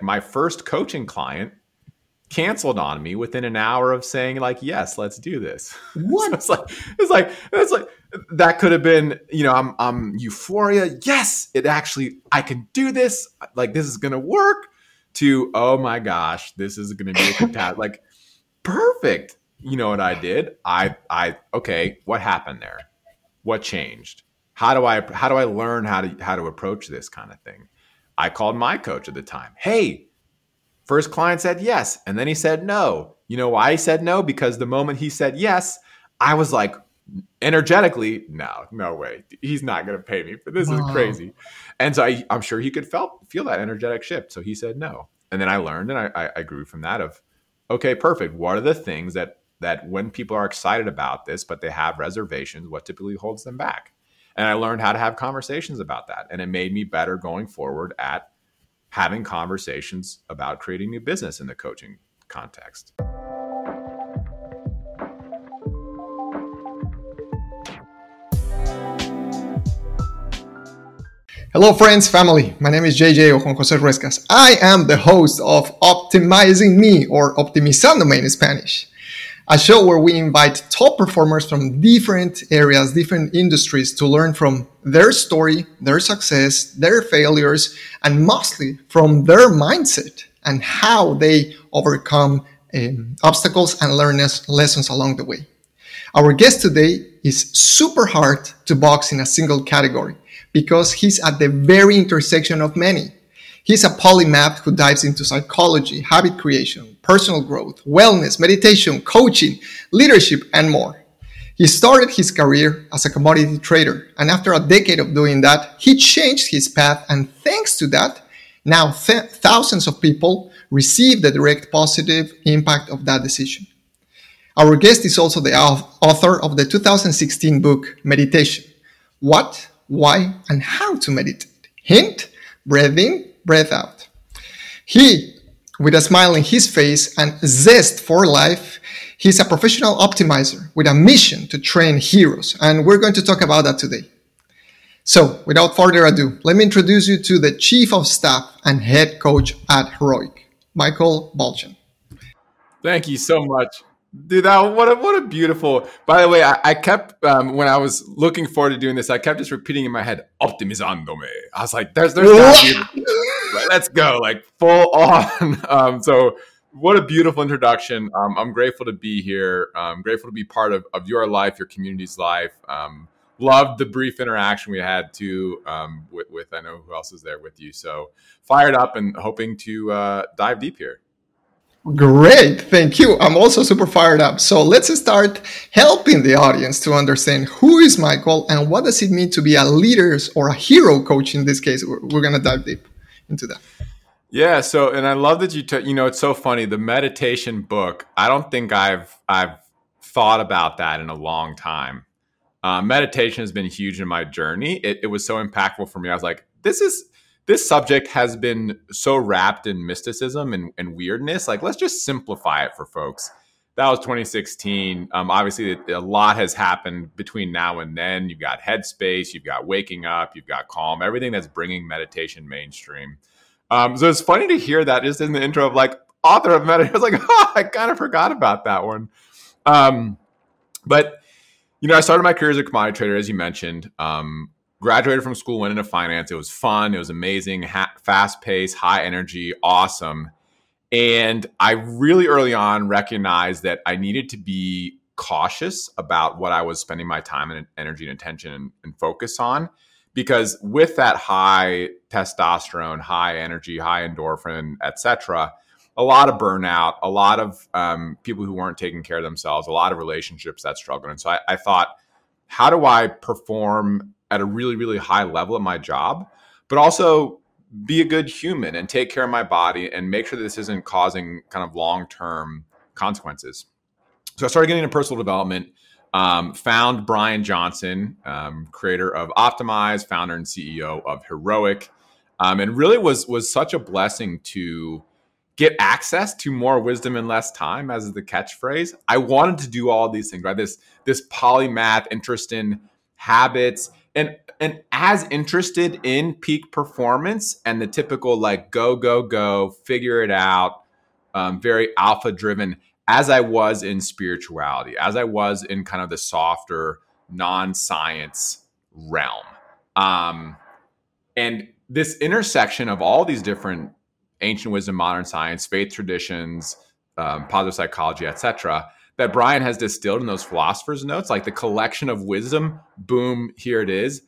My first coaching client canceled on me within an hour of saying like yes let's do this. What so it's like it's like it's like that could have been you know i'm i'm euphoria. Yes it actually i can do this. Like this is gonna work to oh my gosh this is gonna be a like perfect. You know what i did? I i okay what happened there? What changed? How do i how do i learn how to how to approach this kind of thing i called my coach at the time hey First client said yes, and then he said no. You know why he said no? Because the moment he said yes, I was like, energetically, no, no way. He's not going to pay me for this. Wow. Is crazy. And so I, am sure he could felt feel that energetic shift. So he said no, and then I learned and I, I grew from that. Of okay, perfect. What are the things that that when people are excited about this, but they have reservations, what typically holds them back? And I learned how to have conversations about that, and it made me better going forward at having conversations about creating new business in the coaching context. Hello, friends, family. My name is JJ or Juan Jose Rescas. I am the host of Optimizing Me or Optimizándome in Spanish a show where we invite top performers from different areas, different industries to learn from their story, their success, their failures, and mostly from their mindset and how they overcome um, obstacles and learn lessons along the way. Our guest today is super hard to box in a single category because he's at the very intersection of many. He's a polymath who dives into psychology, habit creation, personal growth, wellness, meditation, coaching, leadership, and more. He started his career as a commodity trader, and after a decade of doing that, he changed his path, and thanks to that, now th- thousands of people receive the direct positive impact of that decision. Our guest is also the author of the 2016 book Meditation What, Why, and How to Meditate. Hint Breathe in, breath out. He, with a smile in his face and zest for life, he's a professional optimizer with a mission to train heroes, and we're going to talk about that today. So, without further ado, let me introduce you to the Chief of Staff and Head Coach at Heroic, Michael Balchin. Thank you so much. Dude, that what a what a beautiful. By the way, I, I kept um, when I was looking forward to doing this, I kept just repeating in my head, "Optimizando me." I was like, "There's, there's like, let's go, like full on." Um, so, what a beautiful introduction. Um, I'm grateful to be here. I'm grateful to be part of, of your life, your community's life. Um, loved the brief interaction we had too um, with, with, I know who else is there with you. So fired up and hoping to uh, dive deep here. Great, thank you. I'm also super fired up. So let's start helping the audience to understand who is Michael and what does it mean to be a leader or a hero coach in this case. We're, we're going to dive deep into that. Yeah. So, and I love that you, t- you know, it's so funny. The meditation book. I don't think I've I've thought about that in a long time. Uh, meditation has been huge in my journey. It, it was so impactful for me. I was like, this is this subject has been so wrapped in mysticism and, and weirdness. Like, let's just simplify it for folks. That was 2016. Um, obviously, a lot has happened between now and then. You've got Headspace, you've got Waking Up, you've got Calm, everything that's bringing meditation mainstream. Um, so it's funny to hear that just in the intro of like author of meditation. I was like, oh, I kind of forgot about that one. Um, but you know, I started my career as a commodity trader, as you mentioned. Um, graduated from school, went into finance. It was fun. It was amazing, ha- fast paced, high energy, awesome. And I really early on recognized that I needed to be cautious about what I was spending my time and energy and attention and, and focus on. Because with that high testosterone, high energy, high endorphin, etc., a lot of burnout, a lot of um, people who weren't taking care of themselves, a lot of relationships that struggled. And so I, I thought, how do I perform at a really, really high level at my job, but also be a good human and take care of my body and make sure that this isn't causing kind of long term consequences. So I started getting into personal development. Um, found Brian Johnson, um, creator of Optimize, founder and CEO of Heroic, um, and really was was such a blessing to get access to more wisdom in less time, as is the catchphrase. I wanted to do all these things, right? This this polymath interest in habits, and and as interested in peak performance and the typical like go go go figure it out um, very alpha driven as i was in spirituality as i was in kind of the softer non-science realm. Um, and this intersection of all these different ancient wisdom modern science faith traditions um, positive psychology etc that brian has distilled in those philosophers notes like the collection of wisdom boom here it is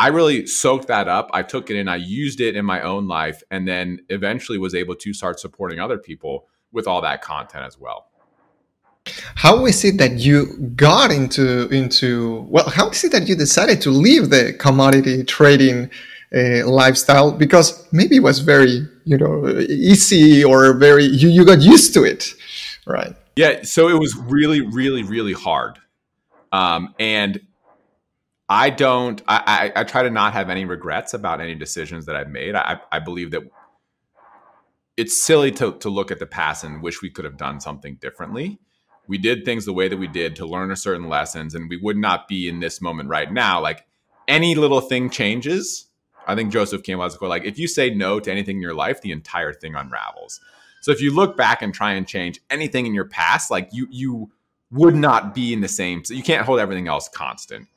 I really soaked that up. I took it in, I used it in my own life, and then eventually was able to start supporting other people with all that content as well. How is it that you got into into well? How is it that you decided to leave the commodity trading uh, lifestyle? Because maybe it was very you know easy or very you you got used to it, right? Yeah. So it was really, really, really hard, um, and I don't. I, I, I try to not have any regrets about any decisions that I've made. I I believe that it's silly to to look at the past and wish we could have done something differently. We did things the way that we did to learn a certain lessons, and we would not be in this moment right now. Like any little thing changes. I think Joseph Campbell has a quote like, "If you say no to anything in your life, the entire thing unravels." So if you look back and try and change anything in your past, like you you would not be in the same. So you can't hold everything else constant.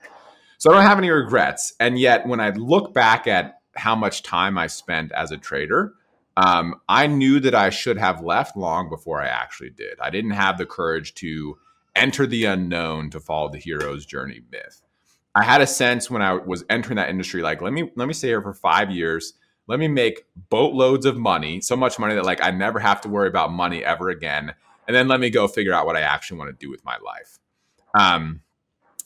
So I don't have any regrets. And yet, when I look back at how much time I spent as a trader, um, I knew that I should have left long before I actually did. I didn't have the courage to enter the unknown to follow the hero's journey myth. I had a sense when I was entering that industry, like let me let me stay here for five years. Let me make boatloads of money, so much money that like I never have to worry about money ever again, and then let me go figure out what I actually want to do with my life. Um,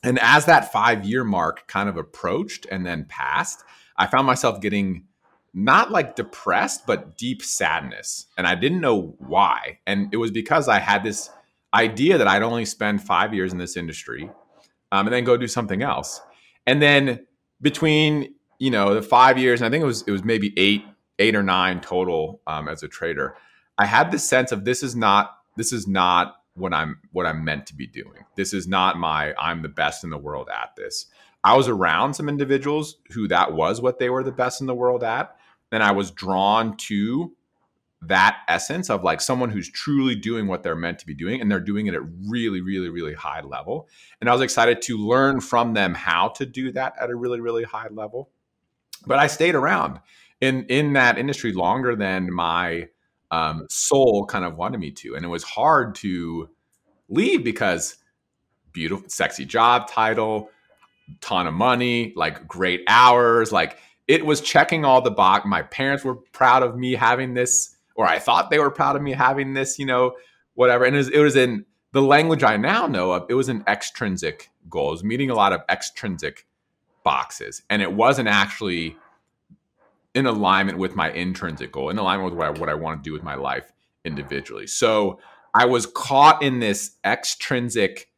and as that five year mark kind of approached and then passed, I found myself getting not like depressed, but deep sadness. And I didn't know why. And it was because I had this idea that I'd only spend five years in this industry um, and then go do something else. And then between, you know, the five years, and I think it was, it was maybe eight, eight or nine total um, as a trader, I had this sense of this is not, this is not what I'm what I'm meant to be doing. This is not my I'm the best in the world at this. I was around some individuals who that was what they were the best in the world at, and I was drawn to that essence of like someone who's truly doing what they're meant to be doing and they're doing it at really really really high level. And I was excited to learn from them how to do that at a really really high level. But I stayed around in in that industry longer than my um, soul kind of wanted me to. And it was hard to leave because beautiful, sexy job title, ton of money, like great hours. Like it was checking all the box. My parents were proud of me having this, or I thought they were proud of me having this, you know, whatever. And it was, it was in the language I now know of, it was an extrinsic goal. It was meeting a lot of extrinsic boxes. And it wasn't actually in alignment with my intrinsic goal, in alignment with what I, what I want to do with my life individually. So I was caught in this extrinsic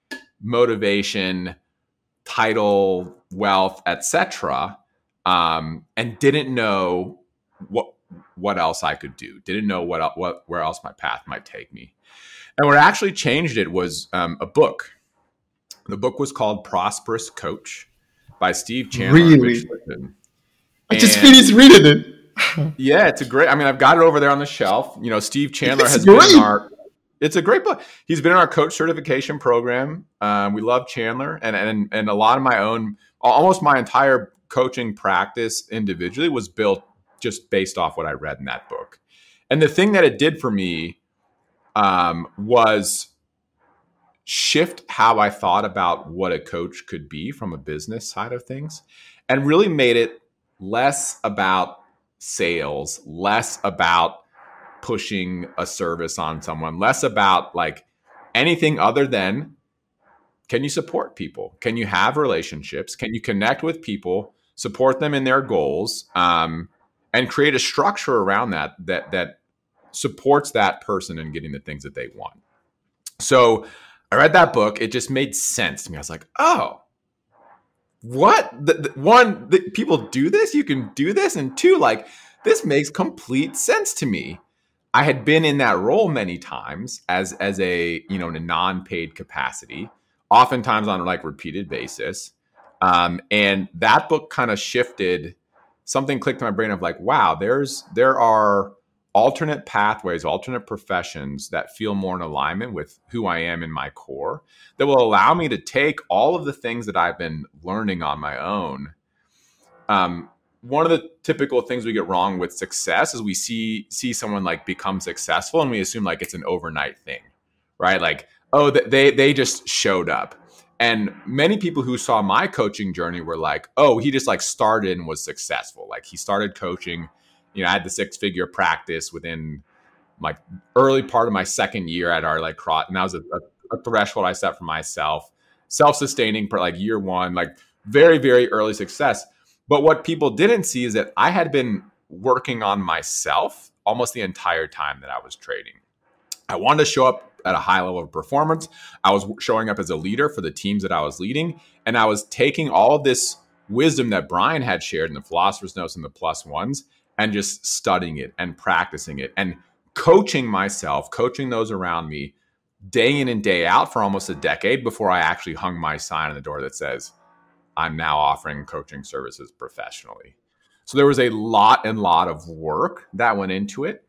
motivation, title, wealth, etc., um, and didn't know what what else I could do. Didn't know what what where else my path might take me. And what actually changed it was um, a book. The book was called Prosperous Coach by Steve Chandler. Really? I just finished reading it. yeah, it's a great. I mean, I've got it over there on the shelf. You know, Steve Chandler it's has great. been in our. It's a great book. He's been in our coach certification program. Um, we love Chandler, and and and a lot of my own, almost my entire coaching practice individually was built just based off what I read in that book. And the thing that it did for me um, was shift how I thought about what a coach could be from a business side of things, and really made it less about sales, less about pushing a service on someone, less about like anything other than can you support people? Can you have relationships? Can you connect with people, support them in their goals, um, and create a structure around that that that supports that person in getting the things that they want. So I read that book. It just made sense to me. I was like, oh, what the, the, one the, people do this you can do this and two like this makes complete sense to me i had been in that role many times as as a you know in a non-paid capacity oftentimes on a like repeated basis Um, and that book kind of shifted something clicked in my brain of like, wow, there's there are alternate pathways, alternate professions that feel more in alignment with who I am in my core that will allow me to take all of the things that I've been learning on my own. Um, one of the typical things we get wrong with success is we see see someone like become successful and we assume like it's an overnight thing, right? Like, oh, they they just showed up. And many people who saw my coaching journey were like, oh, he just like started and was successful. Like he started coaching, you know, I had the six figure practice within my early part of my second year at our like cross. And that was a, a, a threshold I set for myself, self sustaining for like year one, like very, very early success. But what people didn't see is that I had been working on myself almost the entire time that I was trading. I wanted to show up at a high level of performance. I was showing up as a leader for the teams that I was leading, and I was taking all of this wisdom that Brian had shared in the Philosopher's Notes and the Plus Ones, and just studying it and practicing it and coaching myself, coaching those around me day in and day out for almost a decade before I actually hung my sign on the door that says, I'm now offering coaching services professionally. So there was a lot and lot of work that went into it.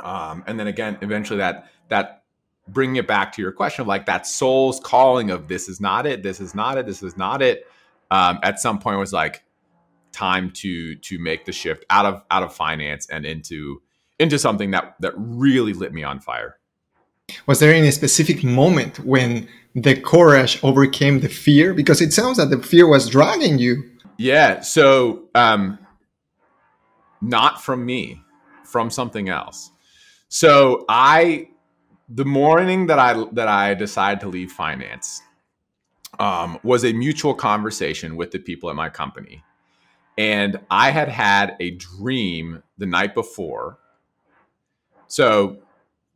Um, and then again, eventually that that bringing it back to your question of like that soul's calling of this is not it, this is not it, this is not it. Um, at some point was like time to to make the shift out of out of finance and into into something that that really lit me on fire. Was there any specific moment when the courage overcame the fear? Because it sounds that the fear was dragging you. Yeah. So um not from me, from something else. So I the morning that I that I decided to leave finance um, was a mutual conversation with the people at my company, and I had had a dream the night before. So,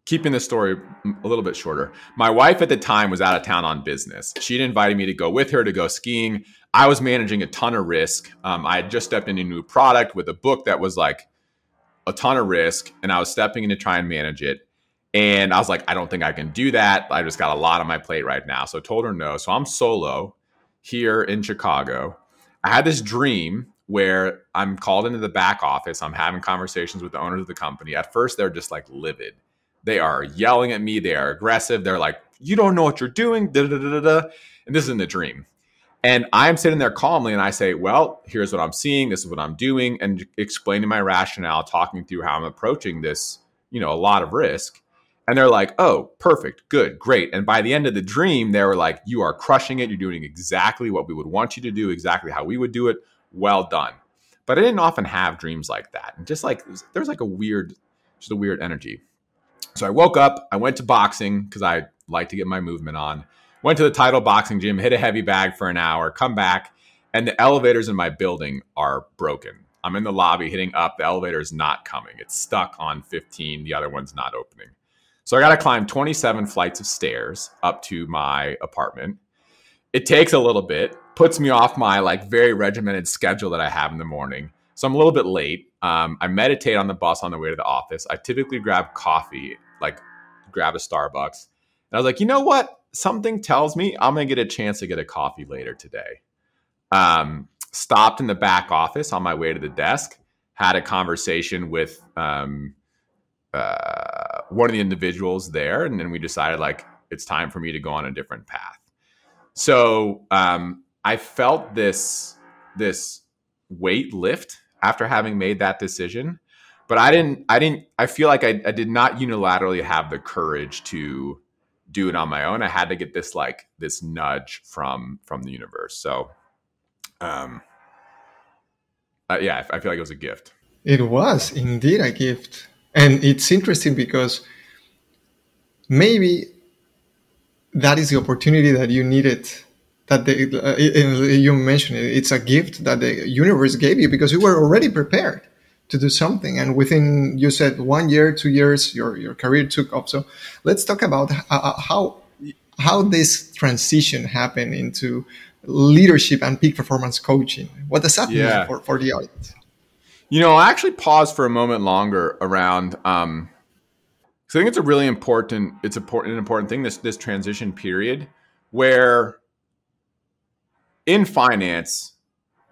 keeping the story a little bit shorter, my wife at the time was out of town on business. She'd invited me to go with her to go skiing. I was managing a ton of risk. Um, I had just stepped into a new product with a book that was like a ton of risk, and I was stepping in to try and manage it. And I was like, I don't think I can do that. I just got a lot on my plate right now. So I told her no. So I'm solo here in Chicago. I had this dream where I'm called into the back office. I'm having conversations with the owners of the company. At first, they're just like livid. They are yelling at me. They are aggressive. They're like, you don't know what you're doing. Da, da, da, da, And this is in the dream. And I'm sitting there calmly and I say, well, here's what I'm seeing. This is what I'm doing. And explaining my rationale, talking through how I'm approaching this, you know, a lot of risk. And they're like, oh, perfect, good, great. And by the end of the dream, they were like, you are crushing it. You're doing exactly what we would want you to do, exactly how we would do it. Well done. But I didn't often have dreams like that. And just like, there was like a weird, just a weird energy. So I woke up, I went to boxing because I like to get my movement on. Went to the title boxing gym, hit a heavy bag for an hour, come back, and the elevators in my building are broken. I'm in the lobby hitting up, the elevator is not coming. It's stuck on 15, the other one's not opening. So I got to climb 27 flights of stairs up to my apartment. It takes a little bit, puts me off my like very regimented schedule that I have in the morning. So I'm a little bit late. Um, I meditate on the bus on the way to the office. I typically grab coffee, like grab a Starbucks. And I was like, you know what? Something tells me I'm going to get a chance to get a coffee later today. Um, stopped in the back office on my way to the desk, had a conversation with um, uh, one of the individuals there, and then we decided like it's time for me to go on a different path. So um, I felt this this weight lift after having made that decision, but I didn't. I didn't. I feel like I, I did not unilaterally have the courage to do it on my own. I had to get this like this nudge from from the universe. So, um, uh, yeah, I, I feel like it was a gift. It was indeed a gift. And it's interesting because maybe that is the opportunity that you needed. That they, uh, you mentioned it, it's a gift that the universe gave you because you were already prepared to do something. And within, you said one year, two years, your, your career took off. So let's talk about uh, how how this transition happened into leadership and peak performance coaching. What does that yeah. mean for, for the audience? You know, I actually pause for a moment longer around um because I think it's a really important it's important an important thing this this transition period where in finance,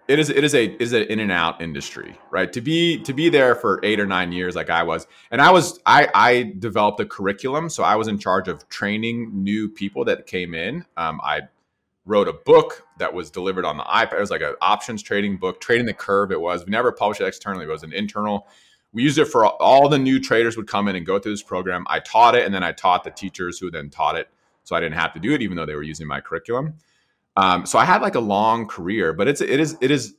it is it is a is an in and out industry, right? To be to be there for eight or nine years, like I was, and I was I I developed a curriculum, so I was in charge of training new people that came in. Um, I wrote a book that was delivered on the iPad. It was like an options trading book, trading the curve. It was. We never published it externally. It was an internal. We used it for all the new traders would come in and go through this program. I taught it, and then I taught the teachers who then taught it, so I didn't have to do it, even though they were using my curriculum. Um, so I had like a long career, but it's it is it is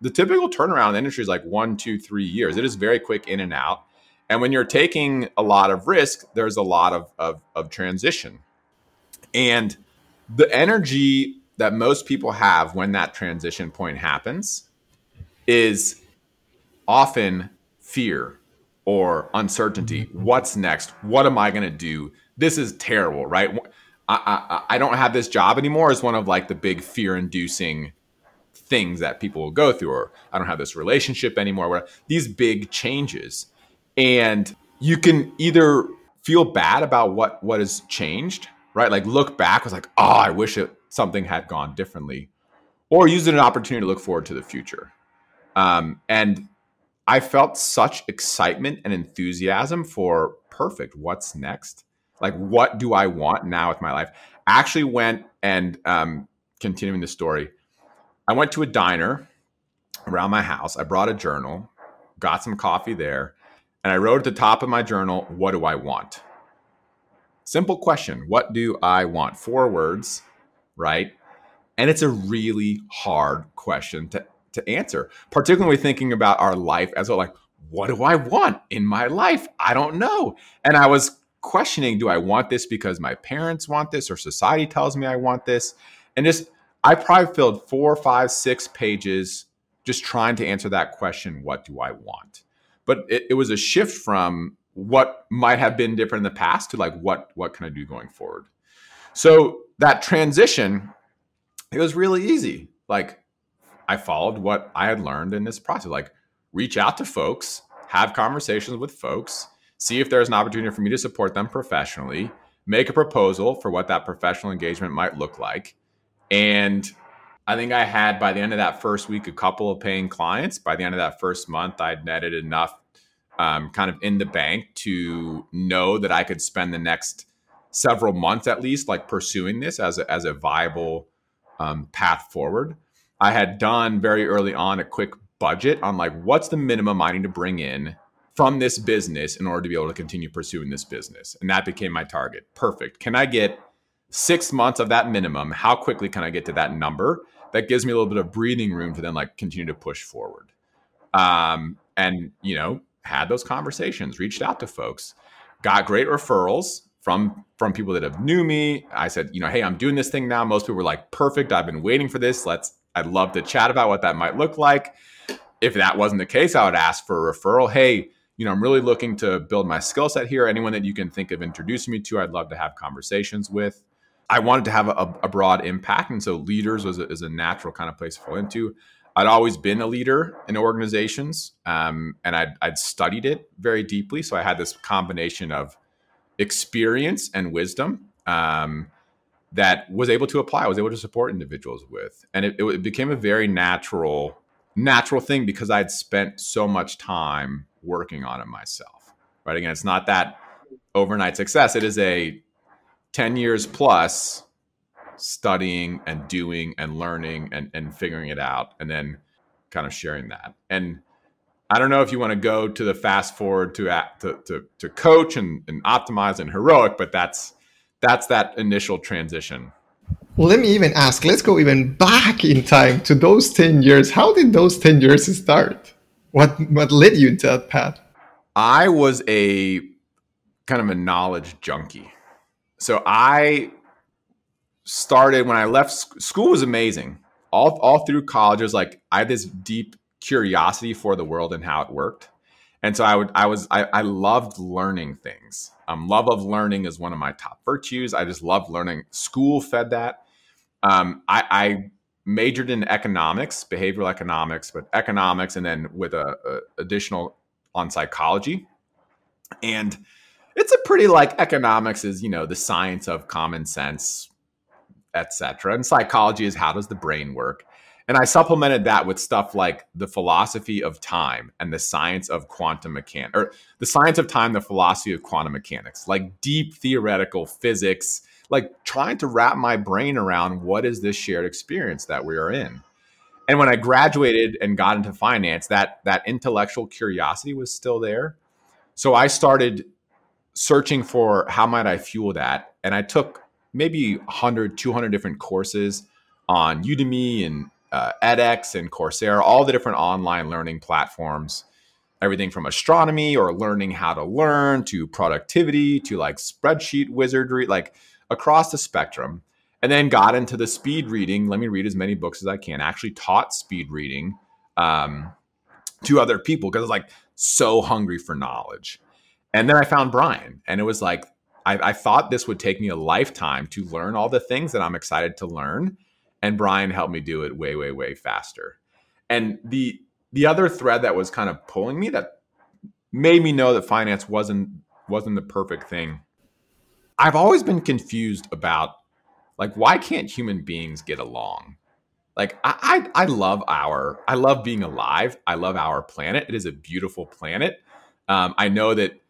the typical turnaround in the industry is like one, two, three years. It is very quick in and out. And when you're taking a lot of risk, there's a lot of, of, of transition. And the energy that most people have when that transition point happens is often fear or uncertainty. What's next? What am I going to do? This is terrible, right? I, I, don't have this job anymore is one of like the big fear inducing things that people will go through or i don't have this relationship anymore where these big changes and you can either feel bad about what what has changed right? Like look back was like, oh, I wish it something had gone differently, or use it an opportunity to look forward to the future. Um, and I felt such excitement and enthusiasm for perfect. What's next? Like, what do I want now with my life? I actually went and um, continuing the story. I went to a diner around my house. I brought a journal, got some coffee there, and I wrote at the top of my journal, "What do I want?" Simple question What do I want? Four words, right? And it's a really hard question to, to answer, particularly thinking about our life as well. Like, what do I want in my life? I don't know. And I was questioning do I want this because my parents want this or society tells me I want this? And just, I probably filled four, five, six pages just trying to answer that question what do I want? But it, it was a shift from what might have been different in the past to like what what can I do going forward. So that transition, it was really easy. Like I followed what I had learned in this process. Like reach out to folks, have conversations with folks, see if there's an opportunity for me to support them professionally, make a proposal for what that professional engagement might look like. And I think I had by the end of that first week a couple of paying clients. By the end of that first month, I'd netted enough um, kind of in the bank to know that I could spend the next several months at least like pursuing this as a, as a viable um, path forward. I had done very early on a quick budget on like what's the minimum I need to bring in from this business in order to be able to continue pursuing this business. And that became my target. Perfect. Can I get six months of that minimum? How quickly can I get to that number? That gives me a little bit of breathing room to then like continue to push forward. Um, and you know, had those conversations, reached out to folks, got great referrals from from people that have knew me. I said, you know, hey, I'm doing this thing now. Most people were like, perfect. I've been waiting for this. Let's. I'd love to chat about what that might look like. If that wasn't the case, I would ask for a referral. Hey, you know, I'm really looking to build my skill set here. Anyone that you can think of introducing me to, I'd love to have conversations with. I wanted to have a, a broad impact, and so leaders was a, is a natural kind of place to fall into. I'd always been a leader in organizations, um, and I'd, I'd studied it very deeply. So I had this combination of experience and wisdom um, that was able to apply. I was able to support individuals with, and it, it became a very natural, natural thing because I'd spent so much time working on it myself. Right? Again, it's not that overnight success. It is a ten years plus studying and doing and learning and, and figuring it out and then kind of sharing that. And I don't know if you want to go to the fast forward to to to, to coach and, and optimize and heroic, but that's that's that initial transition. Let me even ask, let's go even back in time to those 10 years. How did those 10 years start? What what led you to that path? I was a kind of a knowledge junkie. So I started when I left school was amazing. All all through college, was like I had this deep curiosity for the world and how it worked. And so I would I was I, I loved learning things. Um, love of learning is one of my top virtues. I just love learning. School fed that. Um, I, I majored in economics, behavioral economics, but economics, and then with a, a additional on psychology. And it's a pretty like economics is you know the science of common sense etc. And psychology is how does the brain work? And I supplemented that with stuff like the philosophy of time and the science of quantum mechanics, or the science of time, the philosophy of quantum mechanics, like deep theoretical physics, like trying to wrap my brain around what is this shared experience that we are in. And when I graduated and got into finance, that that intellectual curiosity was still there. So I started searching for how might I fuel that, and I took maybe 100, 200 different courses on Udemy and uh, edX and Coursera, all the different online learning platforms, everything from astronomy or learning how to learn to productivity to like spreadsheet wizardry, like across the spectrum. And then got into the speed reading. Let me read as many books as I can. Actually taught speed reading um, to other people because I was like so hungry for knowledge. And then I found Brian, and it was like I, I thought this would take me a lifetime to learn all the things that I'm excited to learn and Brian helped me do it way, way, way faster. And the the other thread that was kind of pulling me that made me know that finance wasn't wasn't the perfect thing. I've always been confused about like why can't human beings get along? Like I, I, I love our I love being alive. I love our planet. It is a beautiful planet. Um, I know that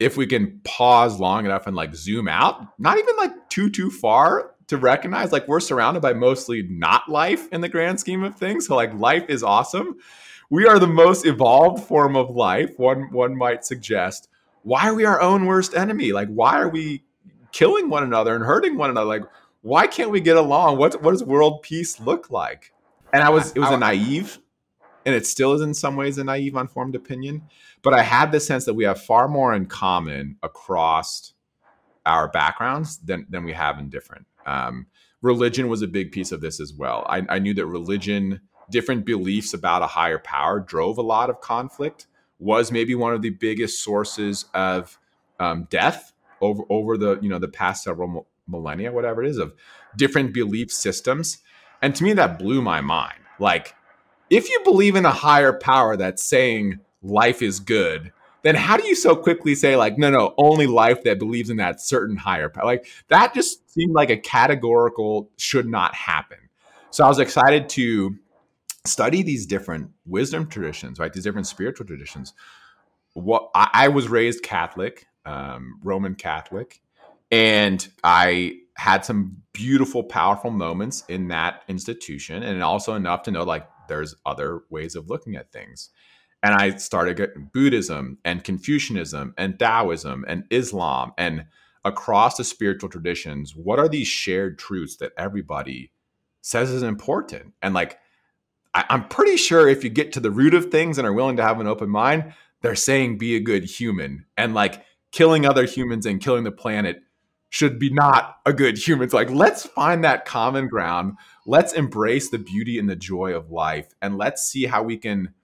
if we can pause long enough and like zoom out, not even like too too far, to recognize like we're surrounded by mostly not life in the grand scheme of things. So like life is awesome. We are the most evolved form of life, one one might suggest. Why are we our own worst enemy? Like why are we killing one another and hurting one another? Like why can't we get along? What what does world peace look like? And I was it was a naive and it still is in some ways a naive unformed opinion, but I had the sense that we have far more in common across our backgrounds than than we have in different. Um, religion was a big piece of this as well. I, I knew that religion, different beliefs about a higher power, drove a lot of conflict. Was maybe one of the biggest sources of um, death over over the you know the past several millennia, whatever it is, of different belief systems. And to me, that blew my mind. Like, if you believe in a higher power that's saying life is good, then how do you so quickly say like no no only life that believes in that certain higher power? Like that just seemed like a categorical should not happen. So i was excited to study these different wisdom traditions right? These different spiritual traditions. What i, I was raised catholic um, roman catholic and i had some beautiful powerful moments in that institution and also enough to know like there's other ways of looking at things and I started getting Buddhism and Confucianism and Taoism and Islam and across the spiritual traditions, what are these shared truths that everybody says is important? And like, I, I'm pretty sure if you get to the root of things and are willing to have an open mind, they're saying be a good human. And like killing other humans and killing the planet should be not a good human. It's like, let's find that common ground. Let's embrace the beauty and the joy of life. And let's see how we can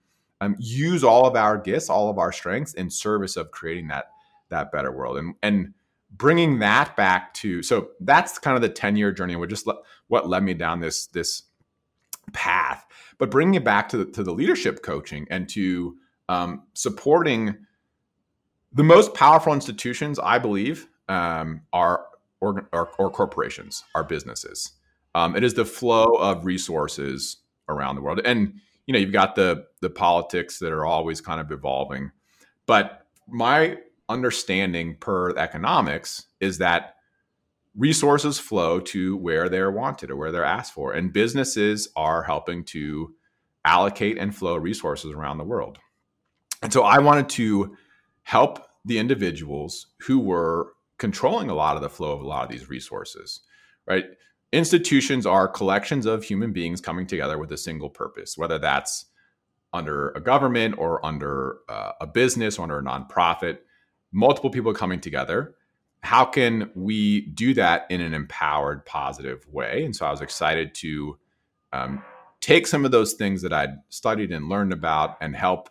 um, use all of our gifts, all of our strengths in service of creating that that better world. And and bringing that back to so that's kind of the 10 year journey which just le- what led me down this this path. But bringing it back to the, to the leadership coaching and to um, supporting the most powerful institutions i believe um, are, or, or, or, corporations are businesses. Um, it is the flow of resources around the world. And you know you've got the the politics that are always kind of evolving. But my understanding per economics is that resources flow to where they're wanted or where they're asked for and businesses are helping to allocate and flow resources around the world. And so i wanted to help the individuals who were controlling a lot of the flow of a lot of these resources right institutions are collections of human beings coming together with a single purpose, whether that's under a government or under uh, a business or under a nonprofit, multiple people coming together. How can we do that in an empowered, positive way? And so I was excited to um, take some of those things that I'd studied and learned about and help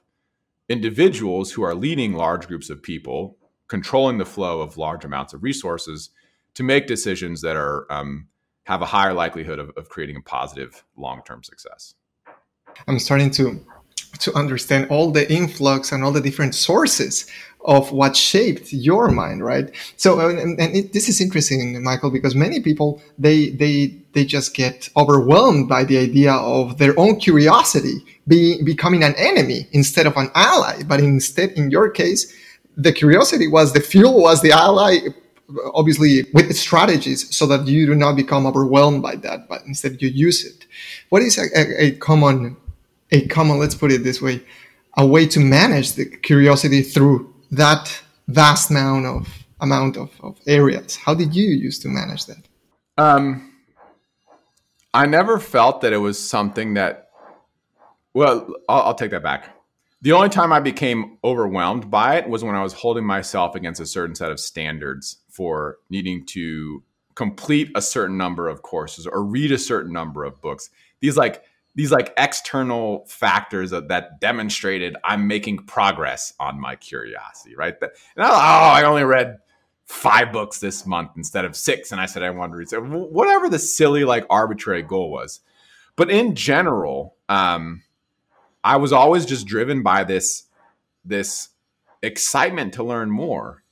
individuals who are leading large groups of people, controlling the flow of large amounts of resources, to make decisions that are um, have a higher likelihood of, of creating a positive long-term success i'm starting to to understand all the influx and all the different sources of what shaped your mind, right? So, and, and it, this is interesting, Michael, because many people they they they just get overwhelmed by the idea of their own curiosity being becoming an enemy instead of an ally. But instead, in your case, the curiosity was the fuel, was the ally. Obviously, with strategies so that you do not become overwhelmed by that, but instead you use it. What is a, a, a common, a common? Let's put it this way: a way to manage the curiosity through that vast amount of amount of, of areas. How did you use to manage that? Um, I never felt that it was something that. Well, I'll, I'll take that back. The only time I became overwhelmed by it was when I was holding myself against a certain set of standards for needing to complete a certain number of courses or read a certain number of books. These like these like external factors that, that demonstrated I'm making progress on my curiosity, right? that, And I, oh, I only read five books this month instead of six, and I said I wanted to read so whatever the silly like arbitrary goal was. But in general, um, I was always just driven by this this excitement to learn more.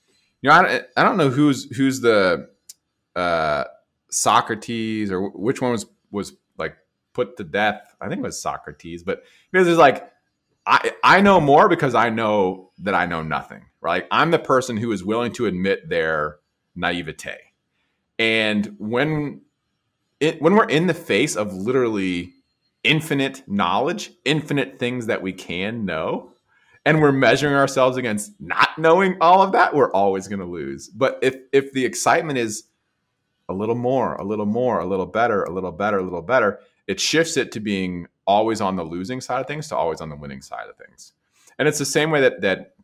You know, I, I don't know who's who's the uh, Socrates or which one was was like put to death. I think it was Socrates, but because it's like I I know more because I know that I know nothing. Right? I'm the person who is willing to admit their naivete. And when it when we're in the face of literally infinite knowledge, infinite things that we can know, and we're measuring ourselves against not knowing all of that, we're always going to lose. But if if the excitement is a little more, a little more, a little better, a little better, a little better, it shifts it to being always on the losing side of things to always on the winning side of things. And it's the same way that that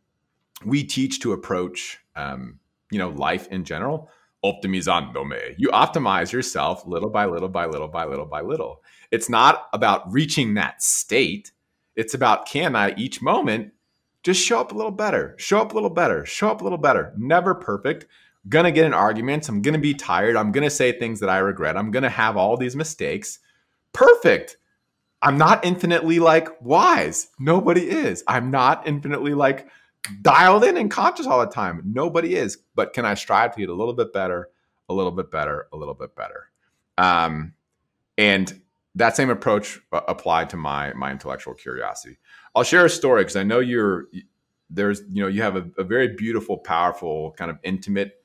we teach to approach um, you know life in general. Optimizándome. You optimize yourself little by little by little by little by little. It's not about reaching that state. It's about can I each moment just show up a little better, show up a little better, show up a little better. Never perfect. Gonna get in arguments. I'm gonna be tired. I'm gonna say things that I regret. I'm gonna have all these mistakes perfect. I'm not infinitely like wise. Nobody is. I'm not infinitely like dialed in and conscious all the time. Nobody is. But can I strive to get a little bit better, a little bit better, a little bit better? Um, and that same approach uh, applied to my my intellectual curiosity. I'll share a story because I know you're there's you know you have a, a very beautiful, powerful, kind of intimate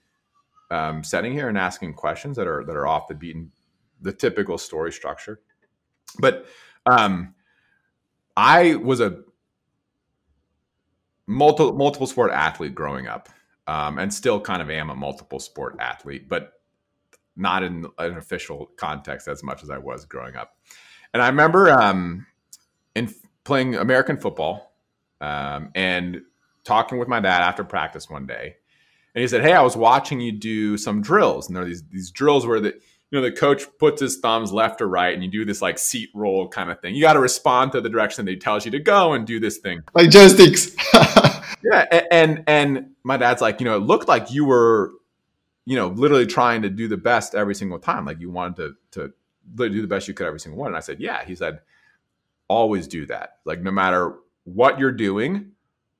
um, setting here and asking questions that are that are off the beaten the typical story structure. But um, I was a multiple multiple sport athlete growing up, um, and still kind of am a multiple sport athlete, but not in an official context as much as I was growing up. And I remember um, in playing American football um, and talking with my dad after practice one day, and he said, "Hey, I was watching you do some drills, and there are these these drills where the you know the coach puts his thumbs left or right and you do this like seat roll kind of thing. You got to respond to the direction that he tells you to go and do this thing. Like joysticks yeah and, and and my dad's like you know it looked like you were you know literally trying to do the best every single time. Like you wanted to to do the best you could every single one. And i said yeah. He said always do that. Like no matter what you're doing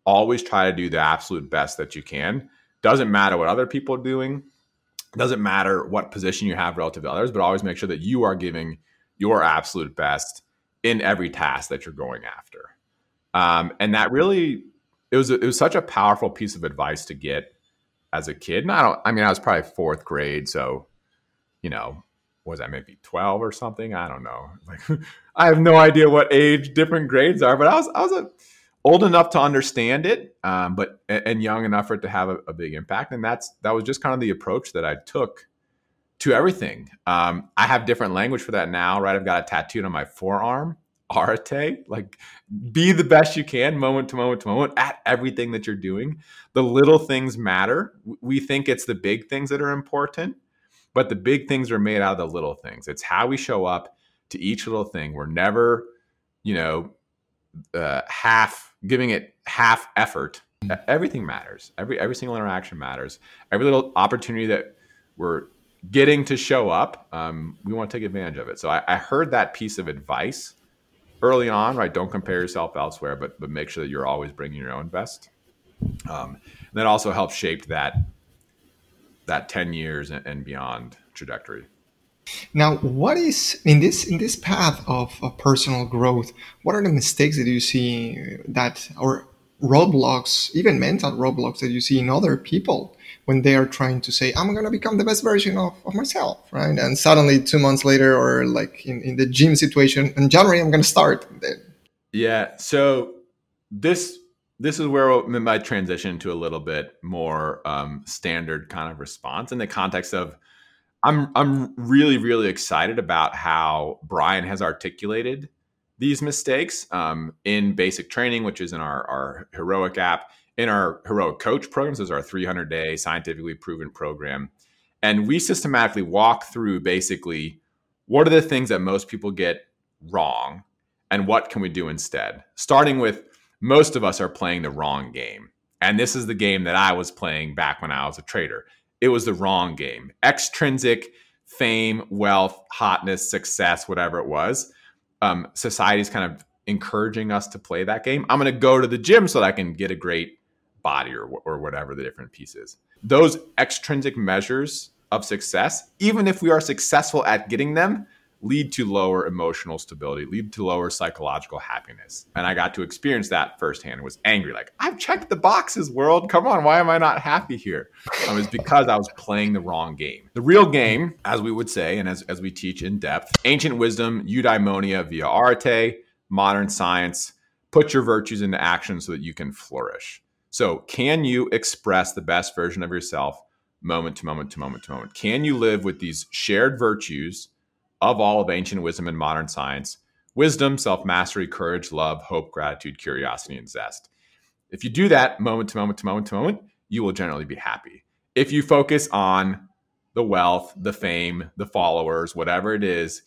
always try to do the absolute best that you can. Doesn't matter what other people are doing. Doesn't matter what position you have relative to others, but always make sure that you are giving your absolute best in every task that you're going after. Um, and that really, it was it was such a powerful piece of advice to get as a kid. And I don't, I mean, I was probably fourth grade, so you know, was that maybe twelve or something? I don't know. Like, I have no idea what age different grades are, but I was I was a old enough to understand it, um, but and young enough for it to have a, a, big impact. And that's that was just kind of the approach that I took to everything. Um, I have different language for that now, right? I've got a tattooed on my forearm, arete, like be the best you can, moment to moment to moment, at everything that you're doing. The little things matter. We think it's the big things that are important, but the big things are made out of the little things. It's how we show up to each little thing. We're never, you know, uh, half giving it half effort. Everything matters. Every every single interaction matters. Every little opportunity that we're getting to show up, um, we want to take advantage of it. So I, I heard that piece of advice early on, right? Don't compare yourself elsewhere, but but make sure that you're always bringing your own best. Um, and that also helped shape that that 10 years and beyond trajectory. Now, what is in this in this path of, of personal growth? What are the mistakes that you see that or roadblocks, even mental roadblocks that you see in other people when they are trying to say, I'm going to become the best version of, of myself, right? And suddenly, two months later, or like in, in the gym situation, in January, I'm going to start. Yeah. So this this is where might transition to a little bit more um, standard kind of response in the context of I'm I'm really really excited about how Brian has articulated these mistakes um, in basic training, which is in our our heroic app, in our heroic coach programs, is our 300 day scientifically proven program, and we systematically walk through basically what are the things that most people get wrong, and what can we do instead, starting with most of us are playing the wrong game. And this is the game that I was playing back when I was a trader. It was the wrong game. Extrinsic fame, wealth, hotness, success, whatever it was. Um, society's kind of encouraging us to play that game. I'm going to go to the gym so that I can get a great body or, or whatever the different pieces. Those extrinsic measures of success, even if we are successful at getting them, lead to lower emotional stability, lead to lower psychological happiness. And I got to experience that firsthand. was angry, like, I've checked the boxes, world. Come on, why am I not happy here? Um, it's because I was playing the wrong game. The real game, as we would say, and as, as we teach in depth, ancient wisdom, eudaimonia via arete, modern science, put your virtues into action so that you can flourish. So, can you express the best version of yourself moment to moment to moment to moment? Can you live with these shared virtues? Of all of ancient wisdom and modern science wisdom, self mastery, courage, love, hope, gratitude, curiosity, and zest. If you do that moment to moment to moment to moment, you will generally be happy. If you focus on the wealth, the fame, the followers, whatever it is,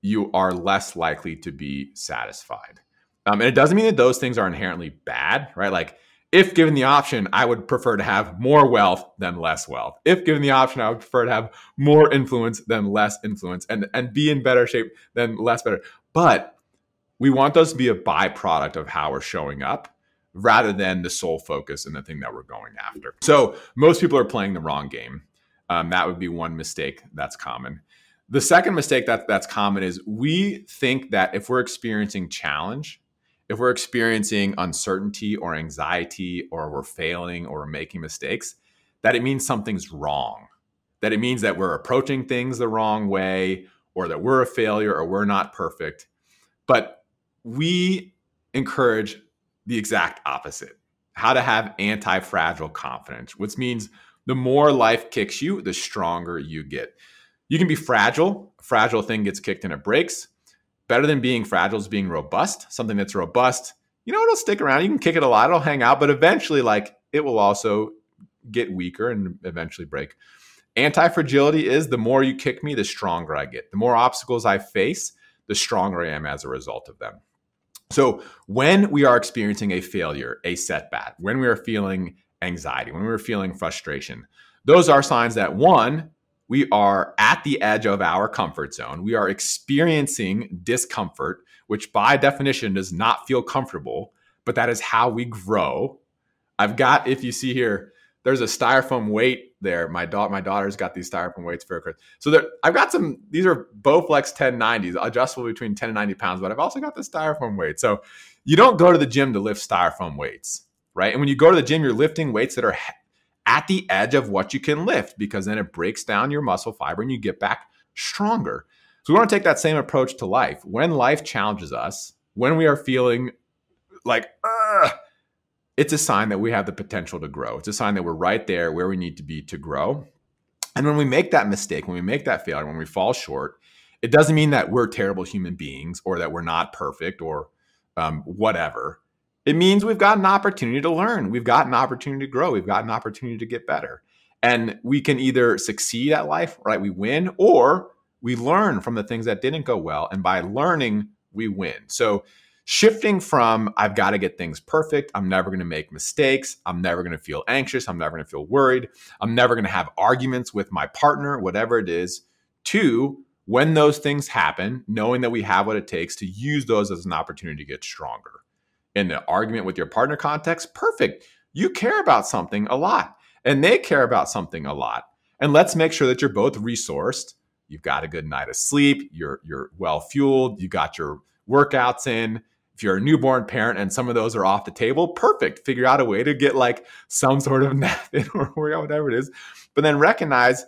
you are less likely to be satisfied. Um, and it doesn't mean that those things are inherently bad, right? Like if given the option, I would prefer to have more wealth than less wealth. If given the option, I would prefer to have more influence than less influence and, and be in better shape than less better. But we want those to be a byproduct of how we're showing up rather than the sole focus and the thing that we're going after. So most people are playing the wrong game. Um, that would be one mistake that's common. The second mistake that that's common is we think that if we're experiencing challenge, if we're experiencing uncertainty or anxiety or we're failing or we're making mistakes, that it means something's wrong. That it means that we're approaching things the wrong way or that we're a failure or we're not perfect. But we encourage the exact opposite how to have anti fragile confidence, which means the more life kicks you, the stronger you get. You can be fragile, a fragile thing gets kicked and it breaks better than being fragile is being robust. Something that's robust, you know, it'll stick around. You can kick it a lot, it'll hang out, but eventually, like, it will also get weaker and eventually break. Anti fragility is the more you kick me, the stronger I get. The more obstacles I face, the stronger I am as a result of them. So, when we are experiencing a failure, a setback, when we are feeling anxiety, when we're feeling frustration, those are signs that one, we are at the edge of our comfort zone. We are experiencing discomfort, which by definition does not feel comfortable, but that is how we grow. I've got, if you see here, there's a styrofoam weight there. My daughter, my daughter's got these styrofoam weights for her. So there, I've got some. These are Bowflex 1090s, adjustable between 10 and 90 pounds. But I've also got the styrofoam weight. So you don't go to the gym to lift styrofoam weights, right? And when you go to the gym, you're lifting weights that are at the edge of what you can lift because then it breaks down your muscle fiber and you get back stronger. So we want to take that same approach to life. When life challenges us, when we are feeling like, it's a sign that we have the potential to grow. It's a sign that we're right there where we need to be to grow. And when we make that mistake, when we make that failure, when we fall short, it doesn't mean that we're terrible human beings or that we're not perfect or um, whatever. It means we've got an opportunity to learn. We've got an opportunity to grow. We've got an opportunity to get better. And we can either succeed at life, right? We win, or we learn from the things that didn't go well. And by learning, we win. So shifting from I've got to get things perfect, I'm never going to make mistakes, I'm never going to feel anxious, I'm never going to feel worried, I'm never going to have arguments with my partner, whatever it is, to when those things happen, knowing that we have what it takes to use those as an opportunity to get stronger in the argument with your partner context, perfect. you care about something a lot and they care about something a lot. And let's make sure that you're both resourced. You've got a good night of sleep, you're you're well fueled, you got your workouts in. If you're a newborn parent and some of those are off the table, perfect. Figure out a way to get like some sort of nap in or whatever it is. But then recognize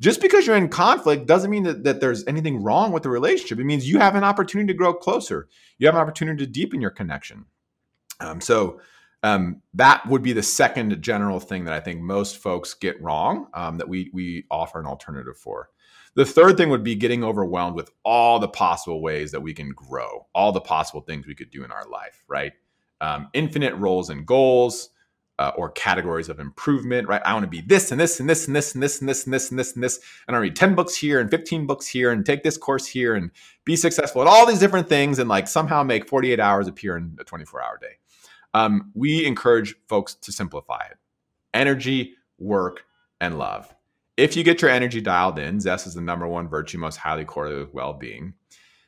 just because you're in conflict doesn't mean that, that there's anything wrong with the relationship. It means you have an opportunity to grow closer. You have an opportunity to deepen your connection. Um, so um, that would be the second general thing that I think most folks get wrong um, that we we offer an alternative for. The third thing would be getting overwhelmed with all the possible ways that we can grow, all the possible things we could do in our life, right? Um, infinite roles and goals, uh, or categories of improvement, right? I want to be this and this and this and this and this and this and this and this and this, and I read 10 books here and 15 books here and take this course here and be successful at all these different things and like somehow make 48 hours appear in a 24 hour day. Um, we encourage folks to simplify it energy, work, and love. If you get your energy dialed in, Zest is the number one virtue most highly correlated with well being,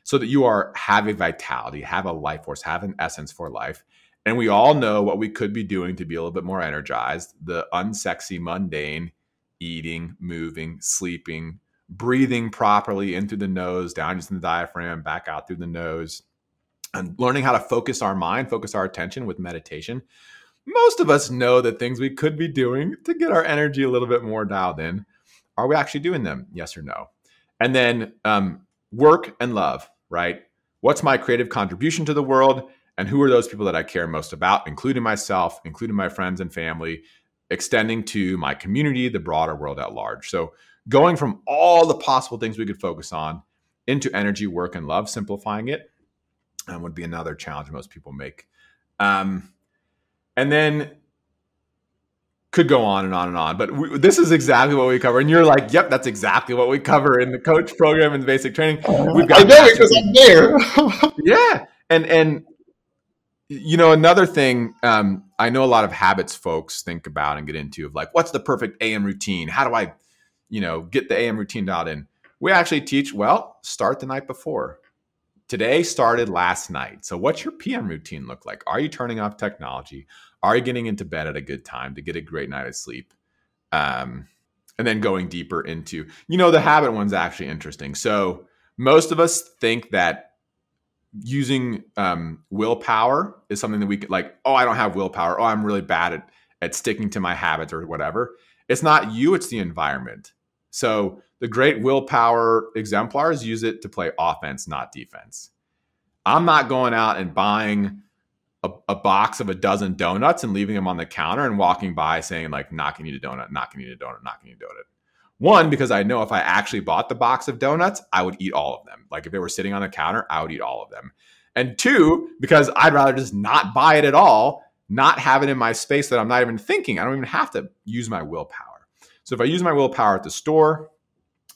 so that you are have a vitality, have a life force, have an essence for life and we all know what we could be doing to be a little bit more energized the unsexy, mundane eating, moving, sleeping, breathing properly in through the nose, down into the diaphragm, back out through the nose, and learning how to focus our mind, focus our attention with meditation. Most of us know the things we could be doing to get our energy a little bit more dialed in. Are we actually doing them? Yes or no? And then um, work and love, right? What's my creative contribution to the world? And who are those people that I care most about, including myself, including my friends and family, extending to my community, the broader world at large. So, going from all the possible things we could focus on into energy, work, and love, simplifying it um, would be another challenge most people make. Um, and then could go on and on and on, but we, this is exactly what we cover. And you're like, "Yep, that's exactly what we cover in the coach program and the basic training." We've got I know because I'm there. yeah, and and you know another thing um, i know a lot of habits folks think about and get into of like what's the perfect am routine? How do i you know get the am routine dialed in? We actually teach well start the night before. Today started last night. So what's your pm routine look like? Are you turning off technology? Are you getting into bed at a good time to get a great night of sleep? Um, and then going deeper into you know the habit one's actually interesting. So most of us think that using um, willpower is something that we could like oh i don't have willpower. Oh i'm really bad at at sticking to my habits or whatever. It's not you it's the environment. So the great willpower exemplars use it to play offense not defense. I'm not going out and buying a, a box of a dozen donuts and leaving them on the counter and walking by saying like knocking you a donut knocking you a donut knocking you a donut one, because I know if I actually bought the box of donuts, I would eat all of them. Like if they were sitting on the counter, I would eat all of them. And two, because I'd rather just not buy it at all, not have it in my space that I'm not even thinking. I don't even have to use my willpower. So if I use my willpower at the store,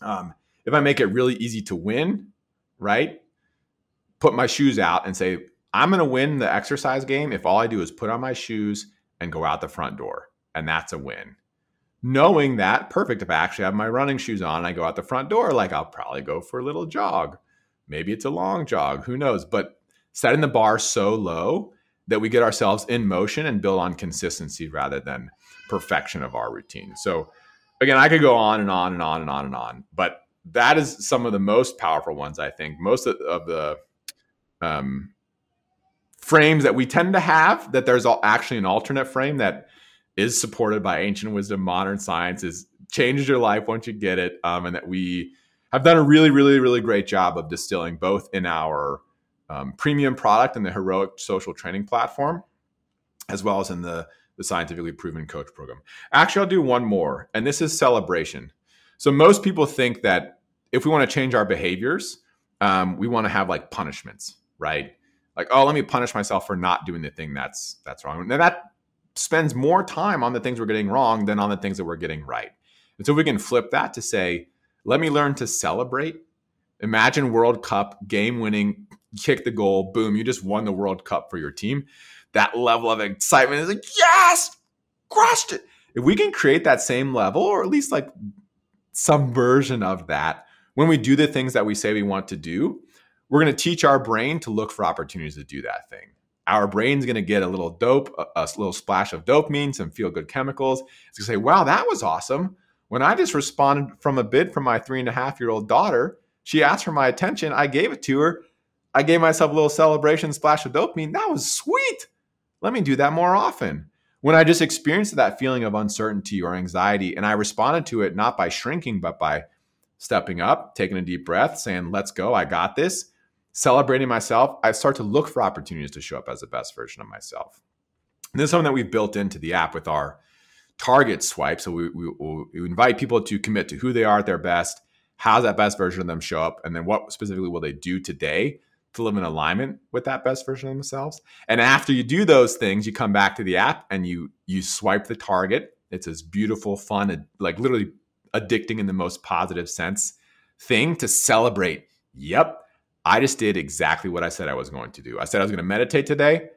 um, if I make it really easy to win, right? Put my shoes out and say, I'm going to win the exercise game if all I do is put on my shoes and go out the front door. And that's a win knowing that perfect if i actually have my running shoes on i go out the front door like i'll probably go for a little jog. Maybe it's a long jog who knows? But setting the bar so low that we get ourselves in motion and build on consistency rather than perfection of our routine. So again i could go on and on and on and on and on but that is some of the most powerful ones i think. Most of, of the um, frames that we tend to have that there's actually an alternate frame that is supported by ancient wisdom, modern science, is changes your life once you get it, um, and that we have done a really, really, really great job of distilling both in our um, premium product and the heroic social training platform, as well as in the the scientifically proven coach program. Actually, I'll do one more, and this is celebration. So most people think that if we want to change our behaviors, um, we want to have like punishments, right? Like, oh, let me punish myself for not doing the thing that's that's wrong. Now that spends more time on the things we're getting wrong than on the things that we're getting right. And so we can flip that to say, let me learn to celebrate. Imagine World Cup game winning, kick the goal, boom, you just won the World Cup for your team. That level of excitement is like, yes, crushed it. If we can create that same level, or at least like some version of that, when we do the things that we say we want to do, we're going to teach our brain to look for opportunities to do that thing. Our brain's going to get a little dope, a, a, little splash of dopamine, some feel good chemicals. It's going to say, wow, that was awesome. When I just responded from a bid from my three and a half year old daughter, she asked for my attention. I gave it to her. I gave myself a little celebration splash of dopamine. That was sweet. Let me do that more often. When I just experienced that feeling of uncertainty or anxiety and I responded to it not by shrinking, but by stepping up, taking a deep breath, saying, let's go, I got this, celebrating myself, I start to look for opportunities to show up as the best version of myself. And this is something that we've built into the app with our target swipe. So we, we, we invite people to commit to who they are at their best, how's that best version of them show up, and then what specifically will they do today to live in alignment with that best version of themselves. And after you do those things, you come back to the app and you you swipe the target. It's this beautiful, fun, like literally addicting in the most positive sense thing to celebrate. Yep, I just did exactly what I said I was going to do. I said I was going to meditate today.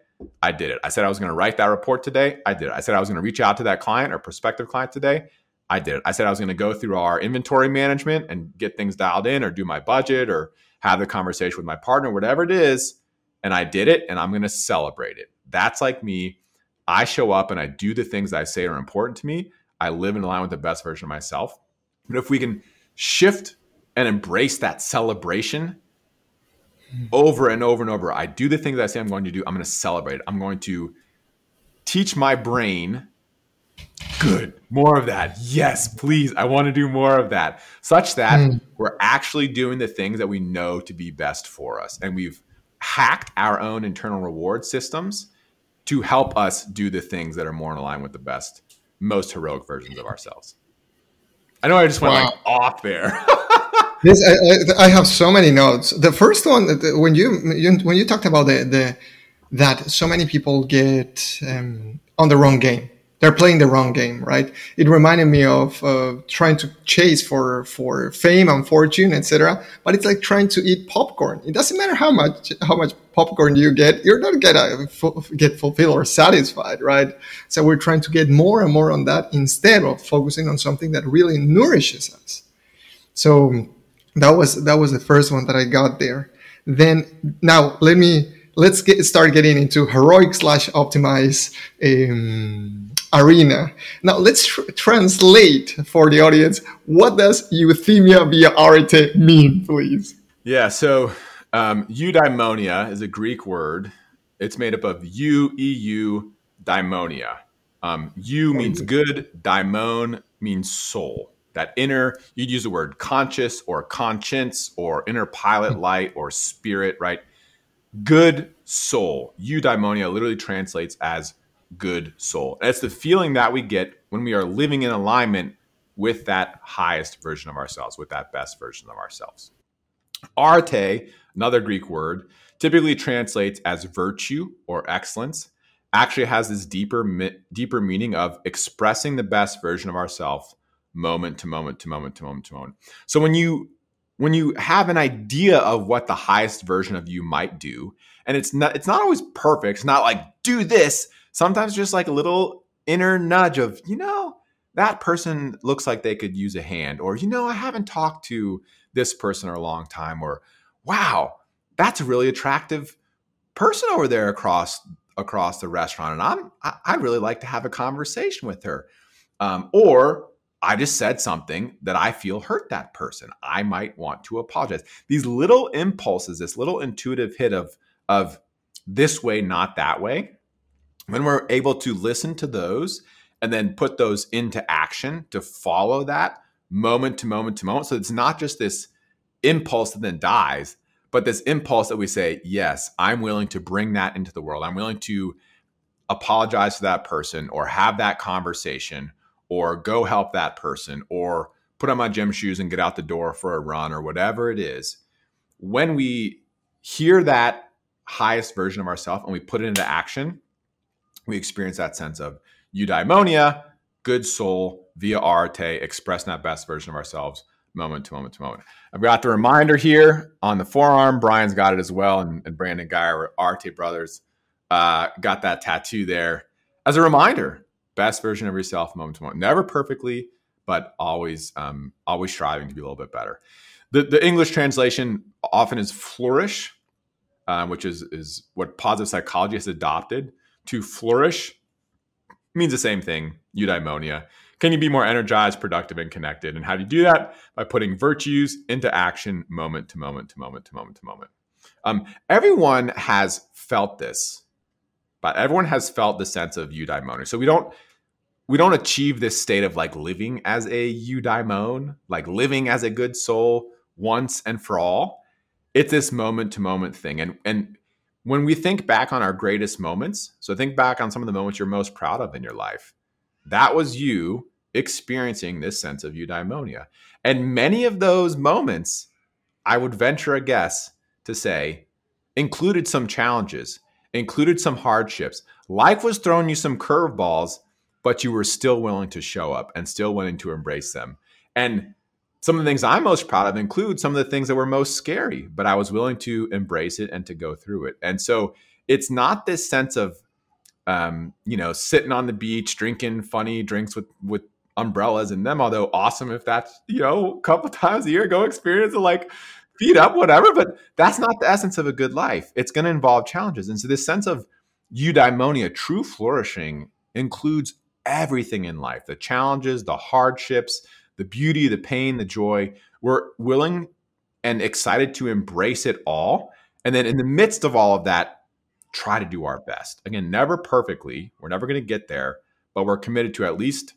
I did it. I said I was going to write that report today. I did it. I said I was going to reach out to that client or prospective client today. I did it. I said I was going to go through our inventory management and get things dialed in or do my budget or have the conversation with my partner, whatever it is. And I did it and I'm going to celebrate it. That's like me. I show up and I do the things that I say are important to me. I live in line with the best version of myself. But if we can shift and embrace that celebration over and over and over, I do the things I say I'm going to do. I'm going to celebrate it. I'm going to teach my brain good more of that yes please i want to do more of that such that mm. we're actually doing the things that we know to be best for us and we've hacked our own internal reward systems to help us do the things that are more in line with the best most heroic versions of ourselves i know i just went wow. like off there. This I, I, have so many notes. The first one when you, you when you talked about the, the that so many people get um, on the wrong game they're playing the wrong game, right? It reminded me of uh, trying to chase for for fame and fortune, etc. But it's like trying to eat popcorn. It doesn't matter how much how much popcorn you get, you're not gonna get fulfilled or satisfied, right? So we're trying to get more and more on that instead of focusing on something that really nourishes us. So that was that was the first one that I got there. Then now let me let's get start getting into heroic slash optimize. Um, arena. Now let's tr- translate for the audience. What does euthymia via arete mean, please? Yeah, so um, eudaimonia is a Greek word. It's made up of eu, eu, daimonia. Um, eu means good, daimon means soul. That inner, you'd use the word conscious or conscience or inner pilot hmm. light or spirit, right? Good soul. Eudaimonia literally translates as good soul. That's the feeling that we get when we are living in alignment with that highest version of ourselves, with that best version of ourselves. Arete, another Greek word, typically translates as virtue or excellence, actually has this deeper deeper meaning of expressing the best version of ourselves moment to moment to moment to moment to moment. So when you when you have an idea of what the highest version of you might do, and it's not it's not always perfect, it's not like do this, sometimes just like a little inner nudge of, you know, that person looks like they could use a hand, or, you know, I haven't talked to this person in a long time, or, wow, that's a really attractive person over there across across the restaurant and i'm I, I really like to have a conversation with her. Um, or i just said something that i feel hurt that person. I might want to apologize. These little impulses this little intuitive hit of of this way not that way when we're able to listen to those and then put those into action to follow that moment to moment to moment. So it's not just this impulse that then dies, but this impulse that we say, yes, I'm willing to bring that into the world. I'm willing to apologize to that person or have that conversation or go help that person or put on my gym shoes and get out the door for a run or whatever it is. When we hear that highest version of ourselves and we put it into action, we experience that sense of eudaimonia, good soul, via arete, expressing that best version of ourselves moment to moment to moment. I've got the reminder here on the forearm. Brian's got it as well, and, and Brandon Guy, our Arete brothers, uh, got that tattoo there as a reminder. Best version of yourself, moment to moment. Never perfectly, but always, um, always striving to be a little bit better. The, the English translation often is flourish, uh, which is is what positive psychology has adopted to flourish means the same thing eudaimonia. Can you be more energized productive and connected? And how do you do that? By putting virtues into action moment to moment to moment to moment to moment. Um, everyone has felt this but everyone has felt the sense of eudaimonia. So we don't we don't achieve this state of like living as a eudaimon like living as a good soul once and for all. It's this moment to moment thing. And and when we think back on our greatest moments, so think back on some of the moments you're most proud of in your life, that was you experiencing this sense of eudaimonia. And many of those moments, I would venture a guess to say, included some challenges, included some hardships. Life was throwing you some curveballs, but you were still willing to show up and still willing to embrace them. And some of the things I'm most proud of include some of the things that were most scary, but I was willing to embrace it and to go through it. And so it's not this sense of, um, you know, sitting on the beach drinking funny drinks with with umbrellas in them. Although awesome if that's you know a couple times a year, go experience it like feed up whatever. But that's not the essence of a good life. It's going to involve challenges, and so this sense of eudaimonia, true flourishing, includes everything in life: the challenges, the hardships the beauty, the pain, the joy. We're willing and excited to embrace it all. And then in the midst of all of that, try to do our best. Again, never perfectly. We're never going to get there, but we're committed to at least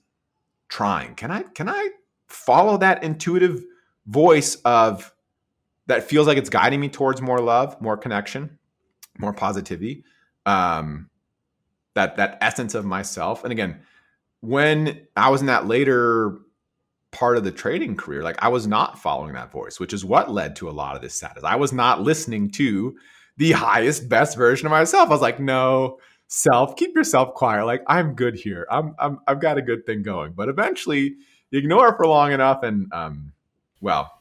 trying. Can I can I follow that intuitive voice of that feels like it's guiding me towards more love, more connection, more positivity, um, that that essence of myself. And again, when I was in that later part of the trading career, like I was not following that voice, which is what led to a lot of this sadness. I was not listening to the highest, best version of myself. I was like, no, self, keep yourself quiet. Like I'm good here. I'm, I'm I've got a good thing going. But eventually, you ignore it for long enough, and um, well,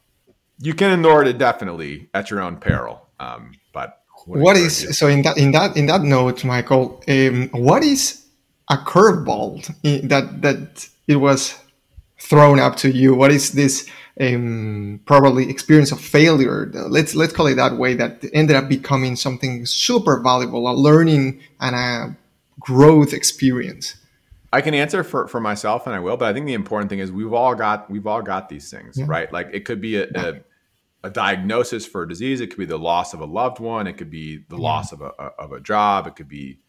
you can ignore it definitely at your own peril. Um, but what, is you? so in that in that in that note, Michael? Um, what is a curveball that that it was thrown up to you? What is this um, probably experience of failure? Let's let's call it that way. That ended up becoming something super valuable, a learning and a growth experience. I can answer for, for myself, and I will. But I think the important thing is we've all got we've all got these things, yeah. right? Like it could be a, a, a diagnosis for a disease. It could be the loss of a loved one. It could be the yeah. loss of a, of a job. It could be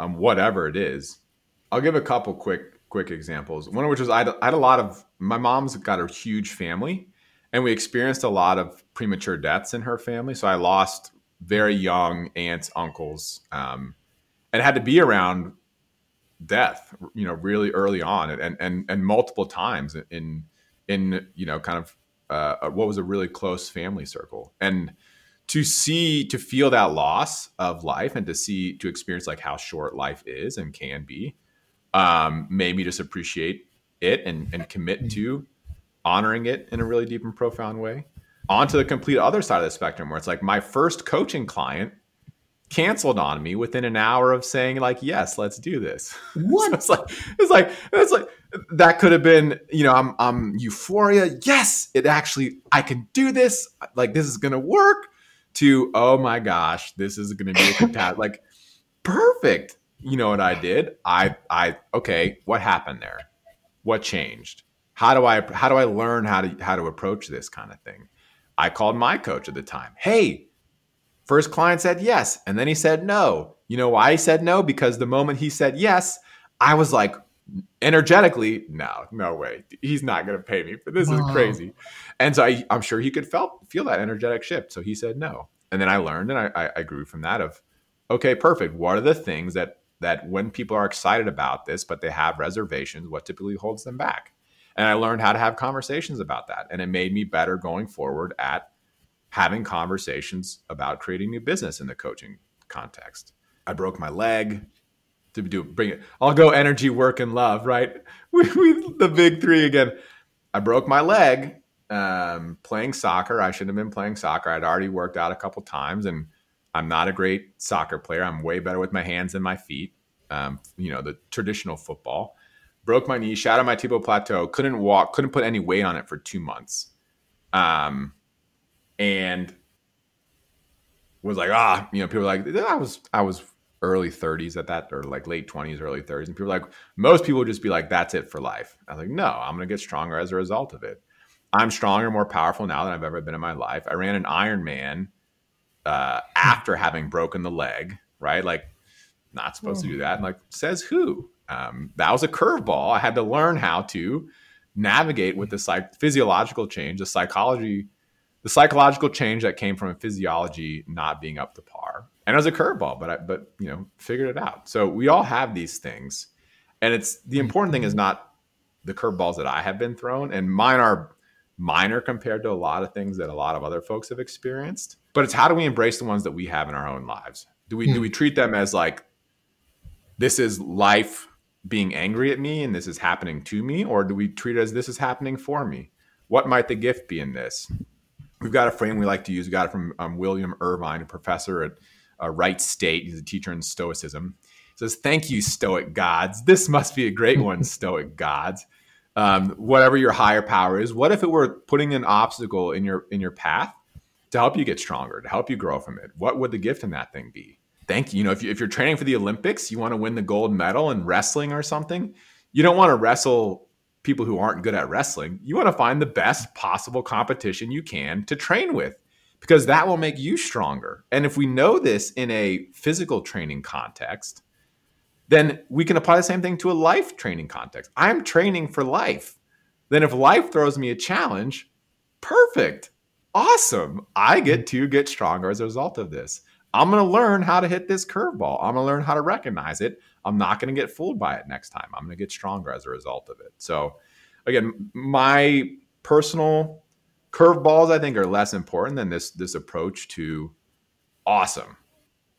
um, whatever it is. I'll give a couple quick quick examples. One of which was I had, I had a lot of my mom's got a huge family, and we experienced a lot of premature deaths in her family. So I lost very young aunts, uncles, um, and had to be around death. You know, really early on, and and and multiple times in in you know kind of uh, what was a really close family circle and to see to feel that loss of life and to see to experience like how short life is and can be um, made me just appreciate it and, and commit to honoring it in a really deep and profound way. On to the complete other side of the spectrum, where it's like my first coaching client canceled on me within an hour of saying like yes let's do this. What? so it's like it's like it's like that could have been you know i'm i'm euphoria. Yes it actually i can do this. Like this is gonna work to oh my gosh this is gonna be a like perfect you know what I did? I I okay, what happened there? What changed? How do I how do I learn how to how to approach this kind of thing? I called my coach at the time. Hey, first client said yes, and then he said no. You know why he said no? Because the moment he said yes, I was like energetically, no, no way. He's not going to pay me for this. Wow. is crazy. And so I, am sure he could felt feel that energetic shift. So he said no, and then I learned and I, I, I grew from that. Of okay, perfect. What are the things that that when people are excited about this, but they have reservations, what typically holds them back? And I learned how to have conversations about that. And it made me better going forward at having conversations about creating new business in the coaching context. I broke my leg to do bring it. I'll go energy, work, and love, right? We, we, the big three again. I broke my leg um, playing soccer. I shouldn't have been playing soccer. I'd already worked out a couple times and I'm not a great soccer player. I'm way better with my hands and my feet. Um, you know, the traditional football. Broke my knee, shot shattered my tibial plateau, couldn't walk, couldn't put any weight on it for two months. Um, and was like, ah, you know, people were like, I was, I was early 30s at that, or like late 20s, early 30s. And people were like, most people would just be like, that's it for life. I was like, no, I'm going to get stronger as a result of it. I'm stronger, more powerful now than I've ever been in my life. I ran an Ironman uh, after having broken the leg, right? Like, not supposed to do that. And like, says who? Um, that was a curveball. I had to learn how to navigate with the psych- physiological change, the psychology, the psychological change that came from a physiology not being up to par. And it was a curveball, but I, but you know, figured it out. So we all have these things, and it's the important thing is not the curveballs that I have been thrown, and mine are minor compared to a lot of things that a lot of other folks have experienced. But it's how do we embrace the ones that we have in our own lives? Do we do we treat them as like this is life being angry at me and this is happening to me, or do we treat it as this is happening for me? What might the gift be in this? We've got a frame we like to use. We got it from um, William Irvine, a professor at uh, Wright State. He's a teacher in Stoicism. He says, "Thank you, Stoic gods. This must be a great one, Stoic gods. Um, whatever your higher power is. What if it were putting an obstacle in your in your path to help you get stronger, to help you grow from it? What would the gift in that thing be? thank you. You know, if, you, if you're training for the Olympics, you want to win the gold medal in wrestling or something, you don't want to wrestle people who aren't good at wrestling. You want to find the best possible competition you can to train with because that will make you stronger. And if we know this in a physical training context, then we can apply the same thing to a life training context. I'm training for life. Then if life throws me a challenge, perfect. Awesome. I get to get stronger as a result of this. I'm going to learn how to hit this curveball. I'm going to learn how to recognize it. I'm not going to get fooled by it next time. I'm going to get stronger as a result of it. So, again, my personal curveballs I think are less important than this this approach to awesome.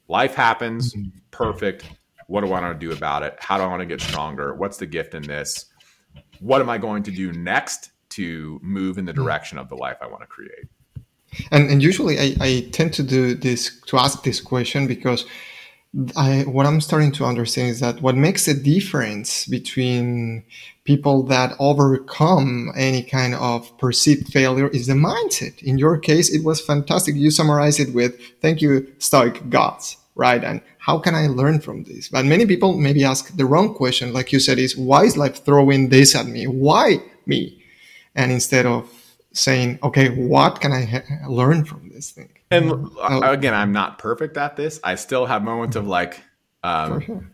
Life happens, mm-hmm. perfect. What do I want to do about it? How do I want to get stronger? What's the gift in this? What am I going to do next to move in the mm-hmm. direction of the life I want to create? And, and usually I, I tend to do this to ask this question because I, what I'm starting to understand is that what makes a difference between people that overcome any kind of perceived failure is the mindset. In your case, it was fantastic. You summarize it with "Thank you, Stoic gods." Right? And how can I learn from this? But many people maybe ask the wrong question, like you said, is why is life throwing this at me? Why me? And instead of saying, okay, what can I ha- learn from this thing? And oh. again, I'm not perfect at this. I still have moments of like, um, sure.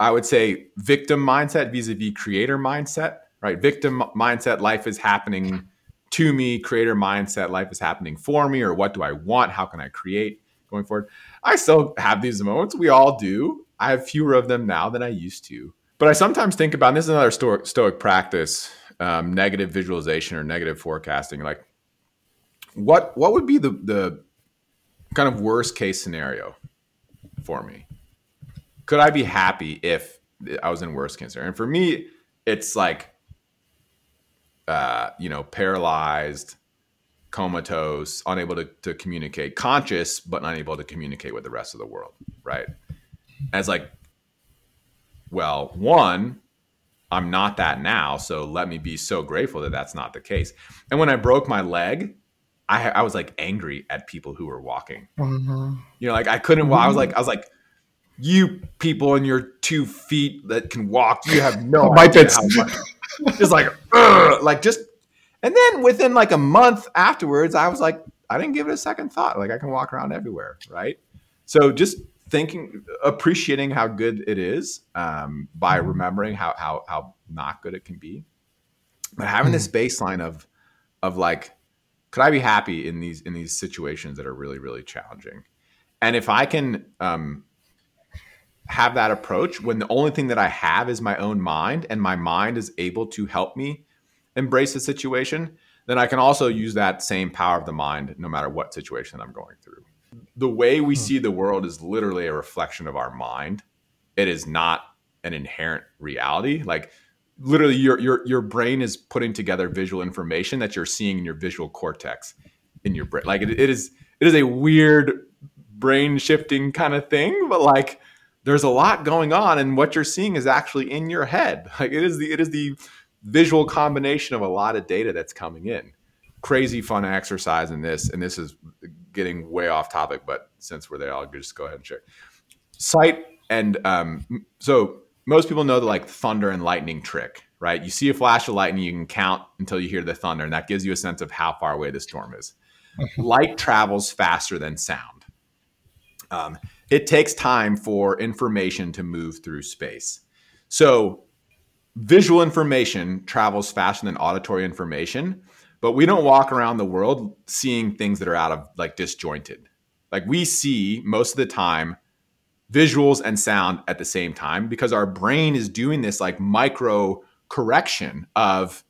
I would say victim mindset vis-a-vis creator mindset, right? Victim mindset, life is happening to me. Creator mindset, life is happening for me. Or what do I want? How can I create going forward? I still have these moments. We all do. I have fewer of them now than I used to. But I sometimes think about, this is another stoic, stoic practice um, negative visualization or negative forecasting, like what what would be the the kind of worst case scenario for me? Could I be happy if I was in worst case scenario? And for me, it's like uh, you know, paralyzed, comatose, unable to, to communicate, conscious but unable to communicate with the rest of the world, right? As like, well, one, I'm not that now. So let me be so grateful that that's not the case. And when I broke my leg, I, I was like angry at people who were walking. Mm-hmm. You know, like I couldn't. Mm-hmm. I was like, I was like, you people in your two feet that can walk, you have no idea how much. Just like, like just. And then within like a month afterwards, I was like, I didn't give it a second thought. Like I can walk around everywhere, right? So just thinking appreciating how good it is um, by mm-hmm. remembering how how how not good it can be but having this mm-hmm. baseline of of like could i be happy in these in these situations that are really really challenging and if i can um, have that approach when the only thing that i have is my own mind and my mind is able to help me embrace the situation then i can also use that same power of the mind no matter what situation i'm going through the way we hmm. see the world is literally a reflection of our mind. It is not an inherent reality. Like literally your your your brain is putting together visual information that you're seeing in your visual cortex in your brain. Like it, it is it is a weird brain shifting kind of thing, but like there's a lot going on and what you're seeing is actually in your head. Like it is the it is the visual combination of a lot of data that's coming in. Crazy fun exercise in this and this is getting way off topic, but since we're there, I'll just go ahead and share. Sight and um, so most people know the like thunder and lightning trick, right? You see a flash of lightning, you can count until you hear the thunder, and that gives you a sense of how far away the storm is. Light travels faster than sound. Um, it takes time for information to move through space. So, visual information travels faster than auditory information, but we don't walk around the world seeing things that are out of like disjointed. Like we see most of the time visuals and sound at the same time because our brain is doing this like micro correction of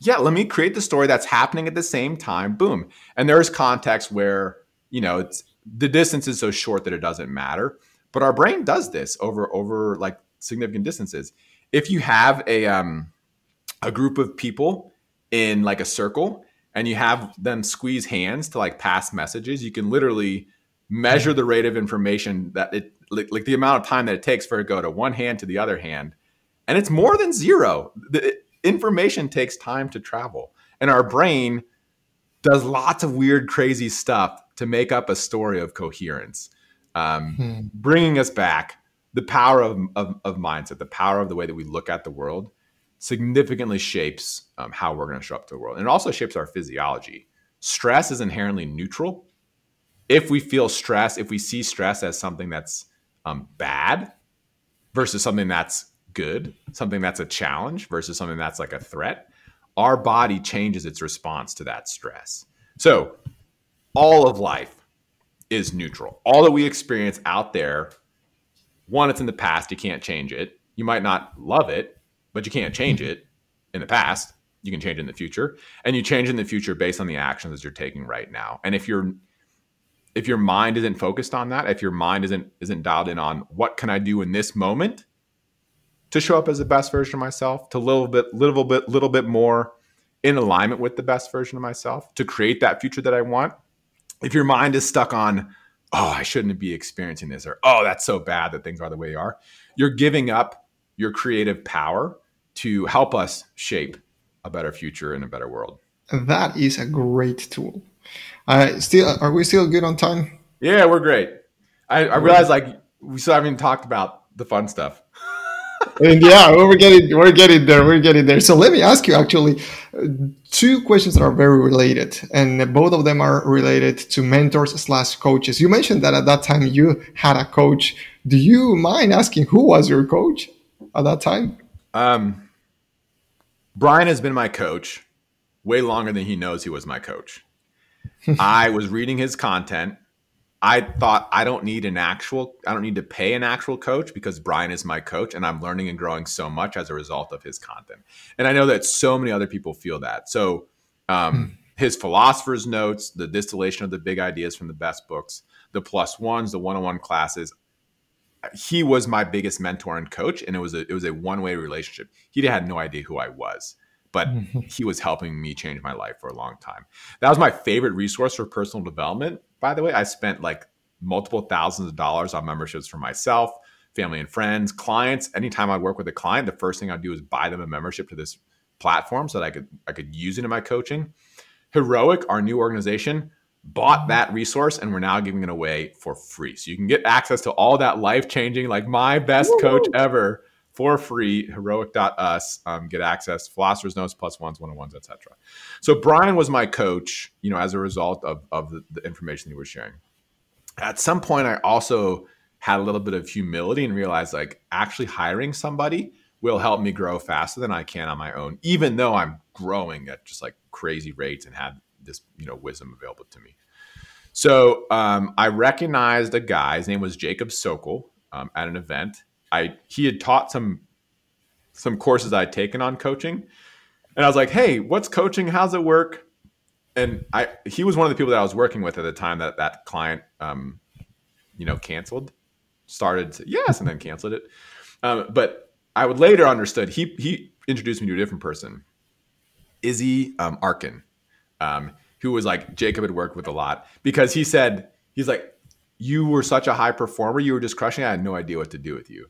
yeah let me create the story that's happening at the same time. Boom. And there's context where you know the distance is so short that it doesn't matter. But our brain does this over over like significant distances. If you have a um a group of people in like a circle and you have them squeeze hands to like pass messages you can literally measure the rate of information that it like, like, the amount of time that it takes for it to go to one hand to the other hand and it's more than zero the information takes time to travel and our brain does lots of weird crazy stuff to make up a story of coherence um, hmm. bringing us back the power of, of, of, mindset the power of the way that we look at the world significantly shapes um, how we're going to show up to the world and it also shapes our physiology stress is inherently neutral if we feel stress, if we see stress as something that's um, bad versus something that's good, something that's a challenge versus something that's like a threat, our body changes its response to that stress. So, all of life is neutral. All that we experience out there, one, it's in the past, you can't change it. You might not love it, but you can't change it in the past. You can change in the future. And you change in the future based on the actions that you're taking right now. And if you're if your mind isn't focused on that, if your mind isn't isn't dialed in on what can I do in this moment to show up as the best version of myself, to little bit little bit little bit more in alignment with the best version of myself, to create that future that I want. If your mind is stuck on, oh, I shouldn't be experiencing this, or oh, that's so bad that things are the way they are, you're giving up your creative power to help us shape a better future and a better world. That is a great tool. Uh, still, are we still good on time? Yeah, we're great. I, I realize like we still haven't talked about the fun stuff. and yeah, we're getting we're getting there. We're getting there. So let me ask you actually two questions that are very related, and both of them are related to mentors slash coaches. You mentioned that at that time you had a coach. Do you mind asking who was your coach at that time? Um, Brian has been my coach way longer than he knows he was my coach. I was reading his content. I thought I don't need an actual, I don't need to pay an actual coach because Brian is my coach and I'm learning and growing so much as a result of his content. And I know that so many other people feel that. So, um, hmm. his philosopher's notes, the distillation of the big ideas from the best books, the plus ones, the one on one classes, he was my biggest mentor and coach. And it was a, it was a one way relationship. He had no idea who I was but he was helping me change my life for a long time. That was my favorite resource for personal development. By the way, I spent like multiple thousands of dollars on memberships for myself, family and friends, clients. Anytime I work with a client, the first thing I do is buy them a membership to this platform so that I could I could use it in my coaching. Heroic, our new organization, bought that resource and we're now giving it away for free. So you can get access to all that life changing, like my best Woo! coach ever for free, heroic.us, um, get access, philosopher's notes, plus ones, one on ones, etc. So Brian was my coach, you know, as a result of, of the, the information he was sharing. At some point, I also had a little bit of humility and realized like actually hiring somebody will help me grow faster than I can on my own, even though I'm growing at just like crazy rates and had this, you know, wisdom available to me. So um, I recognized a guy, his name was Jacob Sokol, um, at an event I he had taught some some courses I'd taken on coaching, and I was like, "Hey, what's coaching? How's it work?" And I he was one of the people that I was working with at the time that that client, um, you know, canceled, started to, yes, and then canceled it. Um, but I would later understood he he introduced me to a different person, Izzy um, Arkin, um, who was like Jacob had worked with a lot because he said he's like you were such a high performer, you were just crushing. I had no idea what to do with you.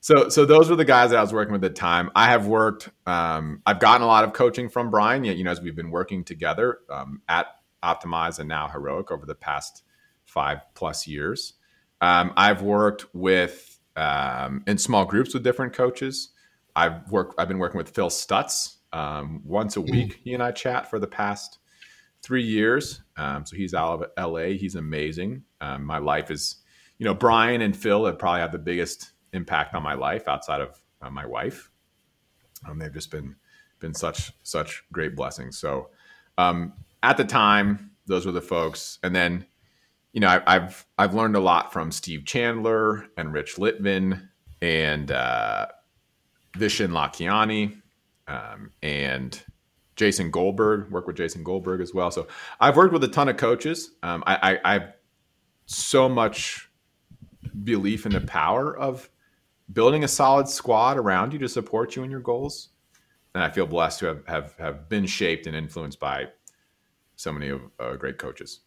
So, so those were the guys that I was working with at the time. I have worked. Um, I've gotten a lot of coaching from Brian. You know, as we've been working together um, at Optimize and now Heroic over the past five plus years. Um, I've worked with um, in small groups with different coaches. I've worked. I've been working with Phil Stutz um, once a mm. week. He and I chat for the past three years. Um, so he's out of LA. He's amazing. Um, my life is, you know, Brian and Phil have probably had the biggest impact on my life outside of uh, my wife. Um, they've just been been such such great blessings. So um, at the time, those were the folks, and then you know I, have I've learned a lot from Steve Chandler and Rich Litvin and uh, Vishen Lakhiani um, and Jason Goldberg. Work with Jason Goldberg as well. So I've worked with a ton of coaches. Um, I, I, I have so much belief in the power of building a solid squad around you to support you in your goals. And I feel blessed to have, have, have been shaped and influenced by so many of uh, great coaches.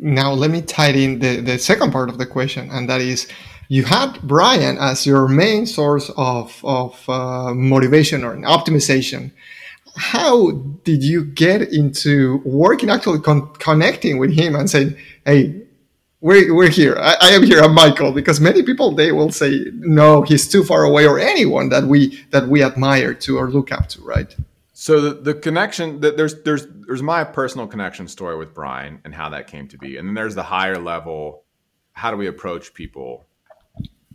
Now, let me tie in the, the second part of the question, and that is you had Brian as your main source of, of uh, motivation or optimization. How did you get into working, actually con- connecting with him and saying, hey, we're, we're here. I, I, am here. I'm Michael because many people they will say no, he's too far away, or anyone that we that we admire to or look up to, right? So the, the connection that there's there's there's my personal connection story with Brian and how that came to be, and then there's the higher level. How do we approach people?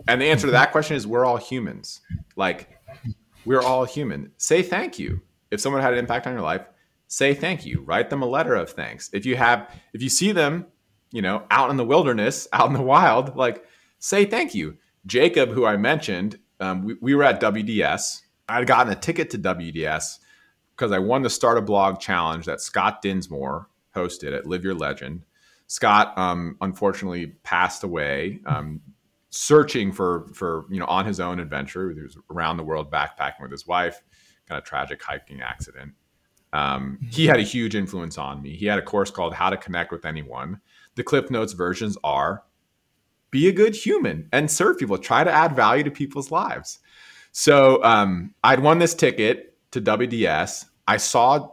And the answer to that question is we're all humans. Like we're all human. Say thank you if someone had an impact on your life. Say thank you. Write them a letter of thanks. If you have if you see them you know, out in the wilderness, out in the wild, like say thank you. Jacob, who I mentioned, um, we, we were at WDS. I'd gotten a ticket to WDS because I won the Start a Blog challenge that Scott Dinsmore hosted at Live Your Legend. Scott, um, unfortunately, passed away um, searching for for you know on his own adventure. He was around the world backpacking with his wife. Kind of tragic hiking accident. Um, he had a huge influence on me. He had a course called How to Connect with Anyone the Cliff Notes versions are be a good human and serve people, try to add value to people's lives. So um, I'd won this ticket to WDS. I saw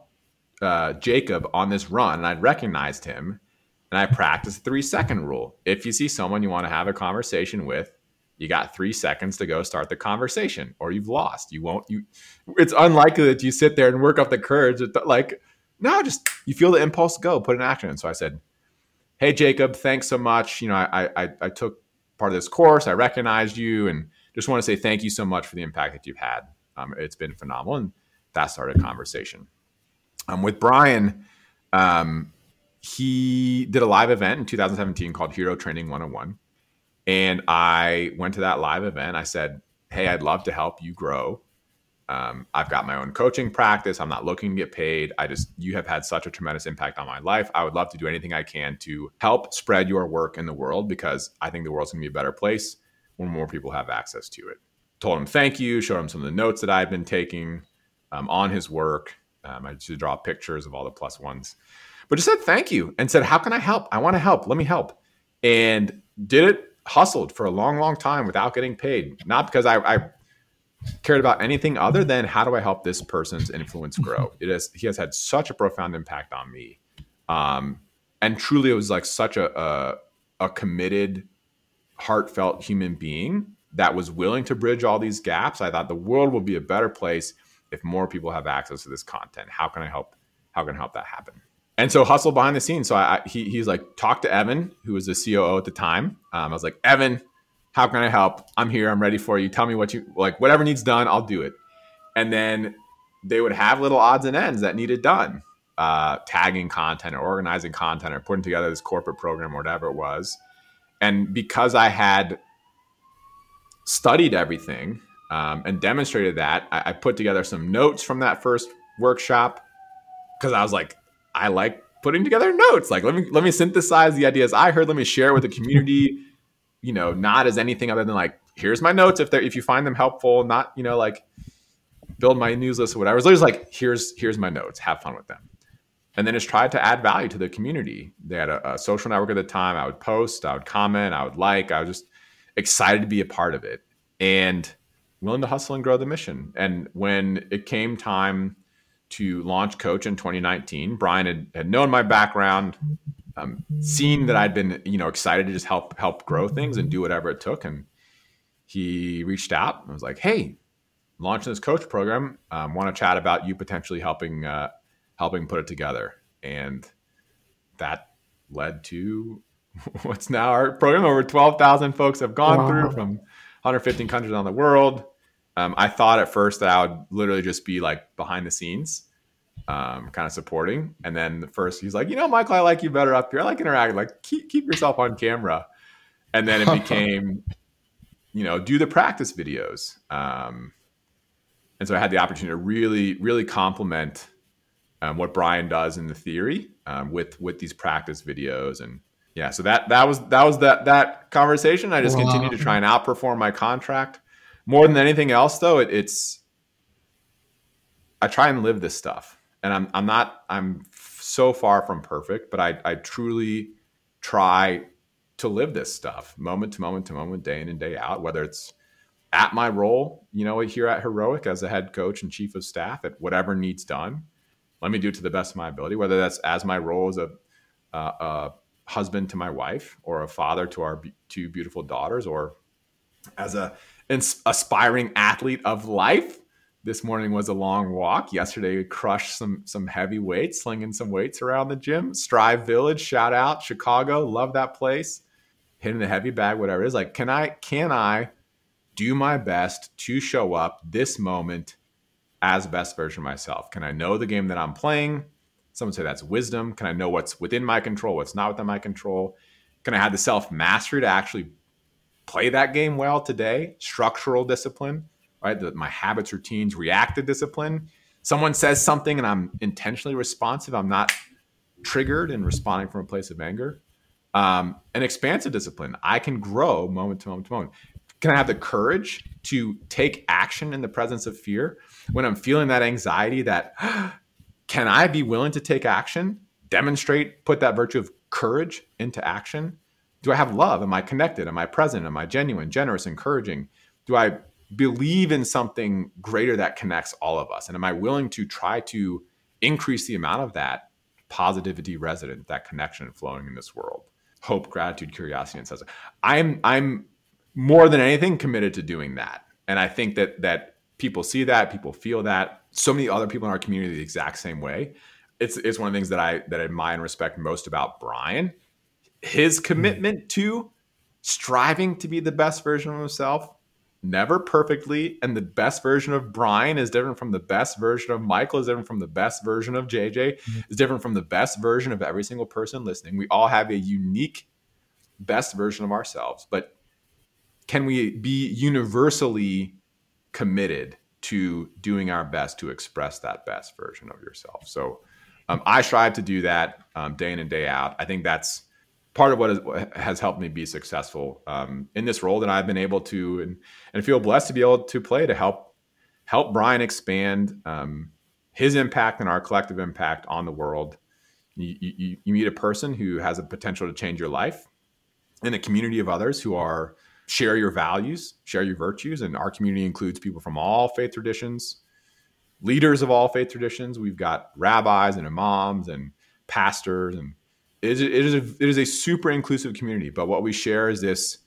uh, Jacob on this run and I'd recognized him and I practiced the three second rule. If you see someone you want to have a conversation with, you got three seconds to go start the conversation or you've lost. You won't, you, it's unlikely that you sit there and work up the courage. Like, no, just you feel the impulse go, put an action. And so I said, hey Jacob, thanks so much. You know, I, I, I took part of this course. I recognized you, and just want to say thank you so much for the impact that you've had. Um, it's been phenomenal, and that started a conversation. Um, with Brian, um, he did a live event in 2017 called Hero Training 101. And I went to that live event. I said, Hey, I'd love to help you grow. Um, I've got my own coaching practice. I'm not looking to get paid. I just, you have had such a tremendous impact on my life. I would love to do anything I can to help spread your work in the world because I think the world's gonna be a better place when more people have access to it. Told him thank you, showed him some of the notes that I've been taking um, on his work. Um, I to draw pictures of all the plus ones, but just said thank you and said, How can I help? I wanna help. Let me help. And did it, hustled for a long, long time without getting paid. Not because I, I cared about anything other than how do I help this person's influence grow. It is he has had such a profound impact on me, um, and truly it was like such a, a a committed, heartfelt human being that was willing to bridge all these gaps. I thought the world will be a better place if more people have access to this content. How can I help? How can I help that happen? And so hustle behind the scenes. So I, I he, he's like, talk to Evan, who was the COO at the time. Um, I was like, Evan, how can I help? I'm here. I'm ready for you. Tell me what you like. Whatever needs done, I'll do it. And then they would have little odds and ends that needed done, uh, tagging content or organizing content or putting together this corporate program or whatever it was. And because I had studied everything um, and demonstrated that, I, I put together some notes from that first workshop because I was like, I like putting together notes. Like, let me let me synthesize the ideas I heard. Let me share with the community you know, not as anything other than like, here's my notes if they if you find them helpful, not, you know, like build my news list or whatever. It's like, here's here's my notes, have fun with them. And then just tried to add value to the community. They had a, a social network at the time. I would post, I would comment, I would like, I was just excited to be a part of it and willing to hustle and grow the mission. And when it came time to launch Coach in 2019. Brian had, had known my background, um, seen that I'd been you know excited to just help help grow things and do whatever it took, and he reached out and was like, "Hey, launching this coach program. Um, Want to chat about you potentially helping uh, helping put it together?" And that led to what's now our program. Over 12,000 folks have gone wow. through from 115 countries around the world. Um, I thought at first that I would literally just be like behind the scenes, um, kind of supporting. And then the first, he's like, you know, Michael, I like you better up here. I like interacting. Like, keep, keep yourself on camera. And then it became, you know, do the practice videos. Um, and so I had the opportunity to really, really complement um, what Brian does in the theory um, with with these practice videos and yeah. So that that was that was that that conversation. I just wow. continued to try and outperform my contract. More than anything else, though, it, it's I try and live this stuff, and I'm I'm not I'm so far from perfect, but I I truly try to live this stuff moment to moment to moment, day in and day out, whether it's at my role, you know, here at Heroic as a head coach and chief of staff at whatever needs done. Let me do it to the best of my ability, whether that's as my role as a, uh, a husband to my wife or a father to our two beautiful daughters or as a aspiring athlete of life. This morning was a long walk. Yesterday, we crushed some some heavy weights, slinging some weights around the gym. Strive Village, shout out Chicago, love that place. Hitting the heavy bag, whatever it is. Like, can I can I do my best to show up this moment as best version of myself? Can I know the game that I'm playing? Someone say that's wisdom. Can I know what's within my control, what's not within my control? Can I have the self mastery to actually play that game well today, structural discipline, right? The, my habits, routines, reactive discipline. Someone says something and I'm intentionally responsive. I'm not triggered and responding from a place of anger. Um, an expansive discipline. I can grow moment to moment to moment. Can I have the courage to take action in the presence of fear when I'm feeling that anxiety? That can I be willing to take action, demonstrate, put that virtue of courage into action? do I have love? Am I connected? Am I present? Am I genuine, generous, encouraging? Do I believe in something greater that connects all of us? And am I willing to try to increase the amount of that positivity resident, that connection flowing in this world? Hope, gratitude, curiosity, and such. I'm I'm more than anything committed to doing that. And I think that that people see that, people feel that. So many other people in our community the exact same way. It's it's one of the things that I that I admire and respect most about Brian his mm-hmm. commitment to striving to be the best version of himself, never perfectly, and the best version of Brian is different from the best version of Michael, is different from the best version of JJ, mm-hmm. is different from the best version of every single person listening. We all have a unique best version of ourselves, but can we be universally committed to doing our best to express that best version of yourself? So um, I strive to do that um, day in and day out. I think that's part of what is, has helped me be successful um, in this role that I've been able to and, and feel blessed to be able to play to help help Brian expand um, his impact and our collective impact on the world. You, you, you, meet a person who has a potential to change your life in a community of others who are share your values, share your virtues, and our community includes people from all faith traditions, leaders of all faith traditions. We've got rabbis and imams and pastors and it is, it is a, it is a super inclusive community. But what we share is this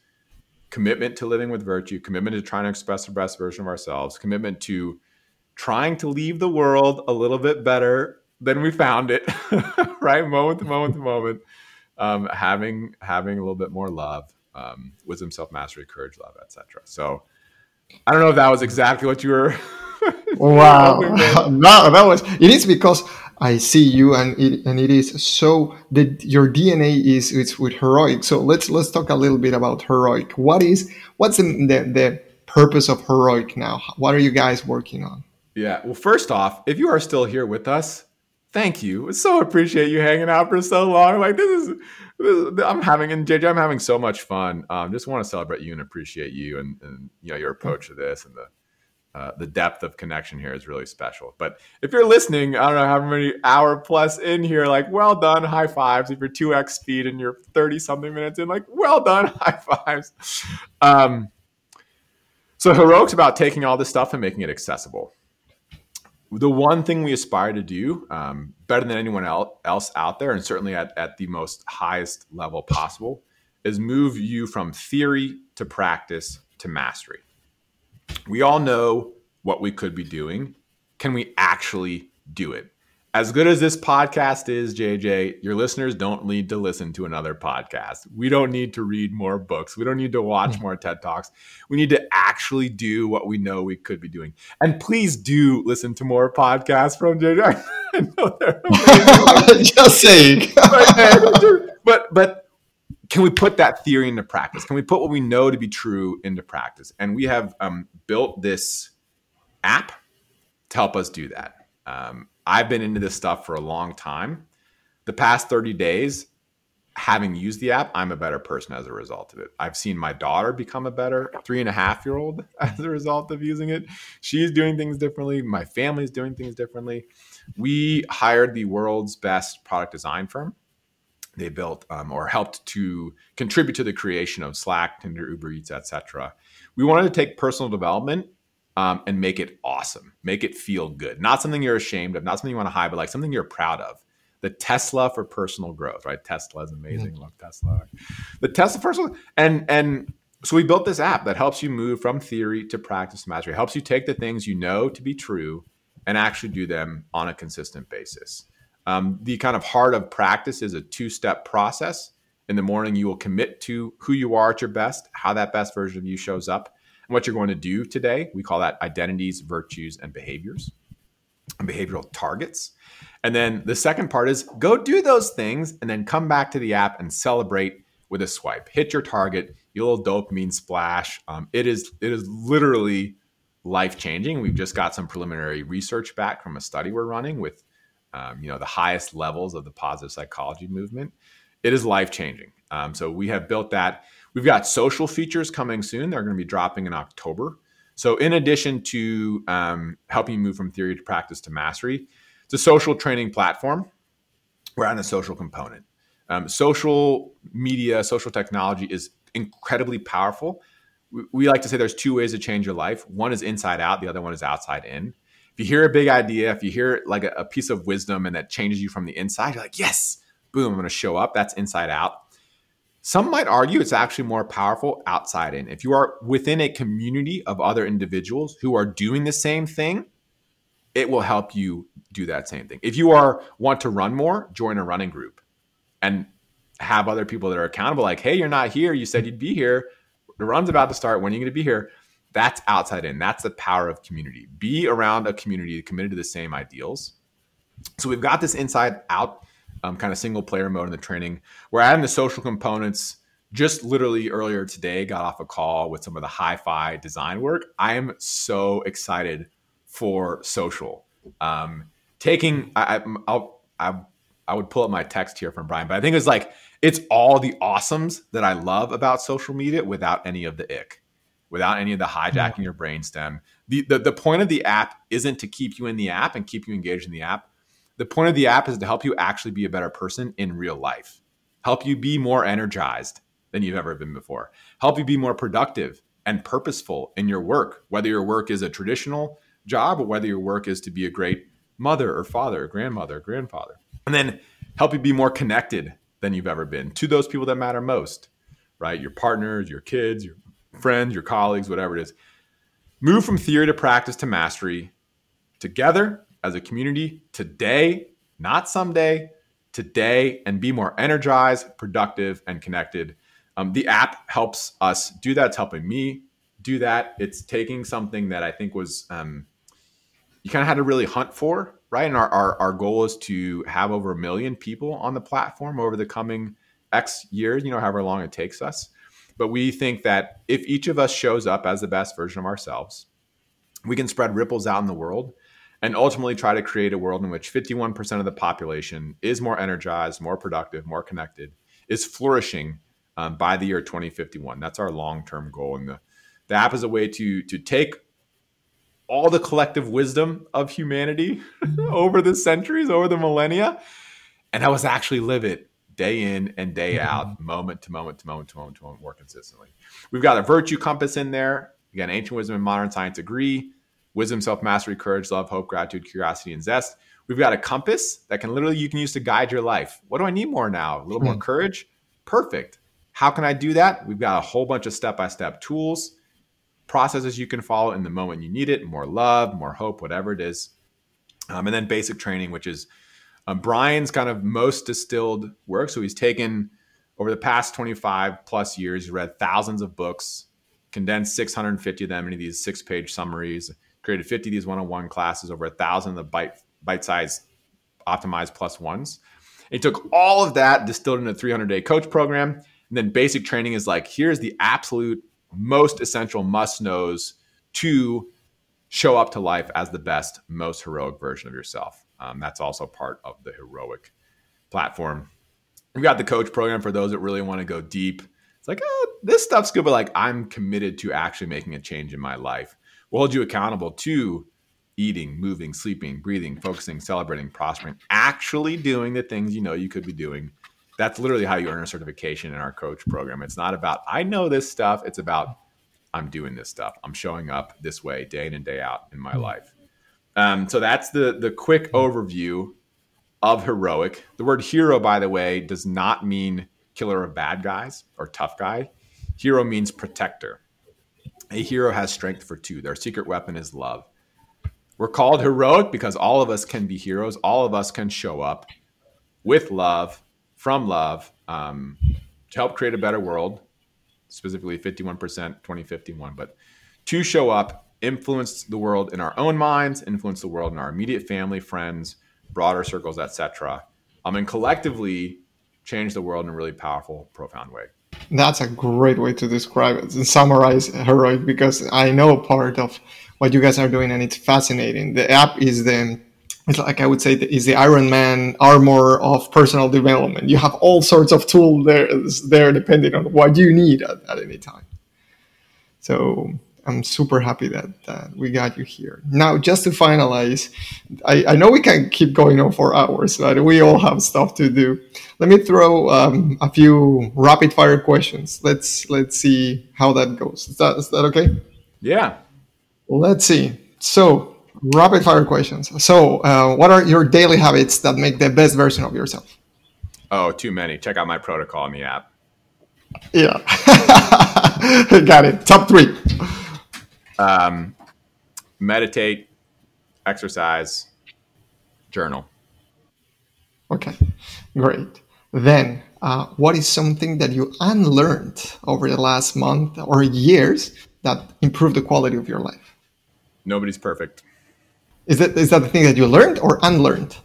commitment to living with virtue, commitment to trying to express the best version of ourselves, commitment to trying to leave the world a little bit better than we found it, right? Moment to moment to moment. Um, having having a little bit more love, um, wisdom, self mastery, courage, love, etc. So, I don't know if that was exactly what you were. wow, no, that was. It is because I see you, and it and it is so that your DNA is it's with heroic. So let's let's talk a little bit about heroic. What is what's the, the, the purpose of heroic now? What are you guys working on? Yeah. Well, first off, if you are still here with us, thank you. So appreciate you hanging out for so long. Like this is, this is I'm having and JJ, I'm having so much fun. Um, just want to celebrate you and appreciate you and, and you know your approach to this and the uh, the depth of connection here is really special. But if you're listening, I don't know how many hour plus in here, like, well done, high fives. If you're 2x speed and you're 30 something minutes in, like, well done, high fives. Um, so Heroic's about taking all this stuff and making it accessible. the one thing we aspire to do um, better than anyone else out there, and certainly at, at the most highest level possible, is move you from theory to practice to mastery. We all know what we could be doing. Can we actually do it? as good as this podcast is, JJ, your listeners don't need to listen to another podcast. We don't need to read more books. We don't need to watch hmm. more TED Talks. We need to actually do what we know we could be doing. And please do listen to more podcasts from JJ. I know they're just saying. but but can we put that theory into practice? Can we put what we know to be true into practice? And we have um, built this app to help us do that. Um, I've been into this stuff for a long time. The past 30 days, having used the app, I'm a better person as a result of it. I've seen my daughter become a better three and a half year old as a result of using it. She's doing things differently. My family's doing things differently. We hired the world's best product design firm. They built um, or helped to contribute to the creation of Slack, Tinder, Uber Eats, etc. We wanted to take personal development um, and make it awesome, make it feel good. Not something you're ashamed of, not something you want to hide, but like something you're proud of. The Tesla for personal growth, right? Tesla is amazing. Mm-hmm. Love Tesla. The Tesla personal and and so we built this app that helps you move from theory to practice to mastery. It helps you take the things you know to be true and actually do them on a consistent basis. Um, the kind of heart of practice is a two-step process. In the morning, you will commit to who you are at your best, how that best version of you shows up and what you're going to do today. We call that identities, virtues, and behaviors, and behavioral targets. And then the second part is go do those things and then come back to the app and celebrate with a swipe. Hit your target, your little dopamine splash. Um, it is it is literally life changing. We've just got some preliminary research back from a study we're running with um, you know the highest levels of the positive psychology movement. It is life changing. Um, so we have built that. We've got social features coming soon. They're going to be dropping in October. So, in addition to um, helping you move from theory to practice to mastery, it's a social training platform. We're on a social component. Um, social media, social technology is incredibly powerful. We, we like to say there's two ways to change your life. One is inside out. The other one is outside in. If you hear a big idea, if you hear like a, a piece of wisdom and that changes you from the inside, you're like, yes, boom, I'm going to show up. That's inside out. Some might argue it's actually more powerful outside in. If you are within a community of other individuals who are doing the same thing, it will help you do that same thing. If you are want to run more, join a running group and have other people that are accountable like, "Hey, you're not here. You said you'd be here. The run's about to start. When are you going to be here?" That's outside in. That's the power of community. Be around a community committed to the same ideals. So we've got this inside out um, kind of single player mode in the training. We're adding the social components. Just literally earlier today, got off a call with some of the hi-fi design work. I am so excited for social. Um, taking, I, I'll, I, I would pull up my text here from Brian, but I think it's like it's all the awesomes that I love about social media without any of the ick, without any of the hijacking your brainstem. The, the the point of the app isn't to keep you in the app and keep you engaged in the app. The point of the app is to help you actually be a better person in real life, help you be more energized than you've ever been before, help you be more productive and purposeful in your work, whether your work is a traditional job or whether your work is to be a great mother or father, or grandmother, or grandfather. And then help you be more connected than you've ever been to those people that matter most, right? Your partners, your kids, your friends, your colleagues, whatever it is. Move from theory to practice to mastery together as a community today, not someday, today, and be more energized, productive, and connected. Um, the app helps us do that. It's helping me do that. It's taking something that I think was um, you kind of had to really hunt for, right? And our, our, our goal is to have over a million people on the platform over the coming X years, you know, however long it takes us. But we think that if each of us shows up as the best version of ourselves, we can spread ripples out in the world and ultimately try to create a world in which 51% of the population is more energized, more productive, more connected, is flourishing um, by the year 2051. That's our long-term goal. And the, the app is a way to to take all the collective wisdom of humanity over the centuries, over the millennia, and help us actually live it day in and day mm-hmm. out, moment to moment to moment to moment to moment, more consistently. We've got a virtue compass in there. Again, ancient wisdom and modern science agree wisdom, self mastery, courage, love, hope, gratitude, curiosity, and zest. We've got a compass that can literally you can use to guide your life. What do I need more now? A little more hmm. courage? Perfect. How can I do that? We've got a whole bunch of step by step tools, processes you can follow in the moment you need it, more love, more hope, whatever it is. Um, and then basic training, which is um, Brian's kind of most distilled work. So he's taken over the past 25 plus years, he's read thousands of books, condensed 650 of them into these six page summaries, created 50 of these one on one classes, over a thousand of the bite, bite sized optimized plus ones. He took all of that, distilled into a 300 day coach program. And then basic training is like, here's the absolute most essential must knows to show up to life as the best, most heroic version of yourself. Um, that's also part of the heroic platform. We've got the coach program for those that really want to go deep. It's like, oh, this stuff's good, but like I'm committed to actually making a change in my life. We'll hold you accountable to eating, moving, sleeping, breathing, focusing, celebrating, prospering, actually doing the things you know you could be doing. That's literally how you earn a certification in our coach program. It's not about, I know this stuff. It's about, I'm doing this stuff. I'm showing up this way day in and day out in my hmm. life. Um, so that's the the quick overview of heroic. The word hero, by the way, does not mean killer of bad guys or tough guy. Hero means protector. A hero has strength for two. Their secret weapon is love. We're called heroic because all of us can be heroes. All of us can show up with love, from love, um, to help create a better world, specifically 51%, 2051. But to show up influence the world in our own minds, influence the world in our immediate family, friends, broader circles, etc. Um, and collectively change the world in a really powerful, profound way. That's a great way to describe it and summarize heroic because I know part of what you guys are doing and it's fascinating. The app is the it's like I would say is the Iron Man armor of personal development. You have all sorts of tools there there depending on what you need at, at any time. So I'm super happy that, that we got you here. Now, just to finalize, I, I know we can keep going on for hours, but we all have stuff to do. Let me throw um, a few rapid fire questions. Let's let's see how that goes. Is that is that okay? Yeah. Let's see. So, rapid fire questions. So, uh, what are your daily habits that make the best version of yourself? Oh, too many. Check out my protocol in the app. Yeah. got it. Top three um, meditate, exercise, journal. Okay, great. Then, uh, what is something that you unlearned over the last month or years that improved the quality of your life? Nobody's perfect. Is that is that the thing that you learned or unlearned?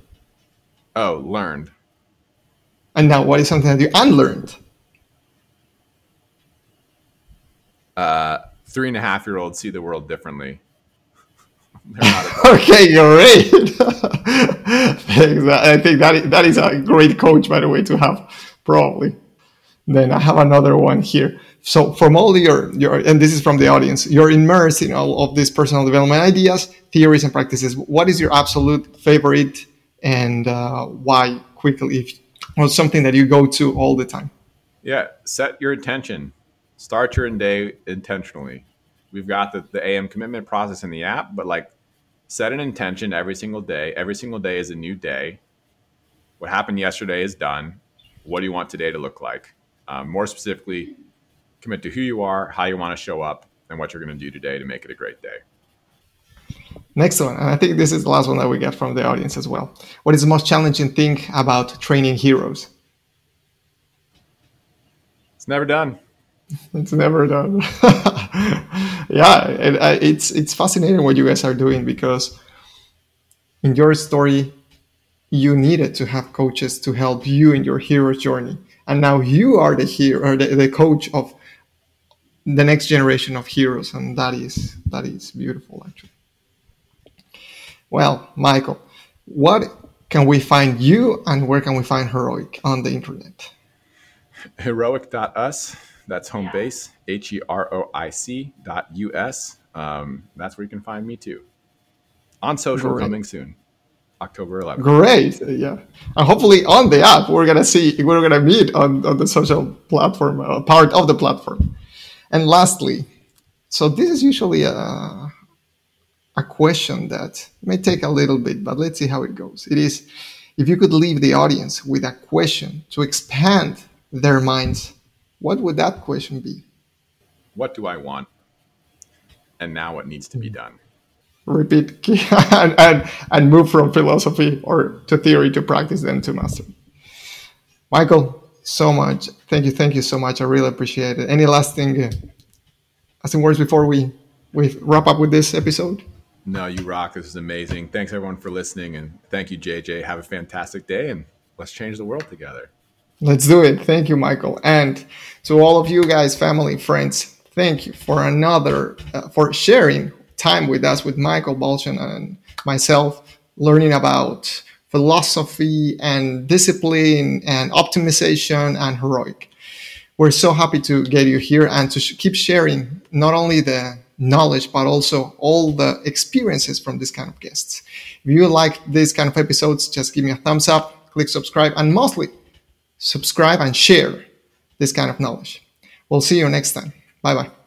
Oh, learned. And now, what is something that you unlearned? Uh, three and a half year olds see the world differently. okay, great. I think that is, that is a great coach, by the way, to have probably. Then I have another one here. So from all your your and this is from the audience, you're immersed in all of these personal development ideas, theories, and practices. What is your absolute favorite, and uh, why? Quickly, if, or something that you go to all the time. Yeah, set your intention start your day intentionally. We've got the, the AM commitment process in the app, but like set an intention every single day. Every single day is a new day. What happened yesterday is done. What do you want today to look like? Um, more specifically, commit to who you are, how you want to show up, and what you're going to do today to make it a great day. Next one, and I think this is the last one that we get from the audience as well. What is the most challenging thing about training heroes? It's never done. It's never done. yeah, it, uh, it's it's fascinating what you guys are doing because in your story, you needed to have coaches to help you in your hero journey, and now you are the hero, the, the coach of the next generation of heroes, and that is that is beautiful, actually. Well, Michael, what can we find you, and where can we find Heroic on the internet? Heroic.us that's home base, H E R O I C dot U S. Um, that's where you can find me too. On social Great. coming soon. October 11th. Great. Yeah. And hopefully on the app, we're going to see, we're going to meet on, on the social platform, uh, part of the platform. And lastly, so this is usually a, a question that may take a little bit, but let's see how it goes. It is if you could leave the audience with a question to expand their minds, what would that question be? What do I want? And now what needs to be done? Repeat and, and, and move from philosophy or to theory to practice, then to master. Michael, so much. Thank you. Thank you so much. I really appreciate it. Any last thing, uh, last words before we, we wrap up with this episode? No, you rock. This is amazing. Thanks everyone for listening, and thank you, JJ. Have a fantastic day, and let's change the world together. Let's do it. Thank you, Michael, and to all of you guys, family, friends. Thank you for another uh, for sharing time with us with Michael Balchan and myself, learning about philosophy and discipline and optimization and heroic. We're so happy to get you here and to sh- keep sharing not only the knowledge, but also all the experiences from this kind of guests. If you like this kind of episodes, just give me a thumbs up, click subscribe, and mostly subscribe and share this kind of knowledge. We'll see you next time. Bye bye.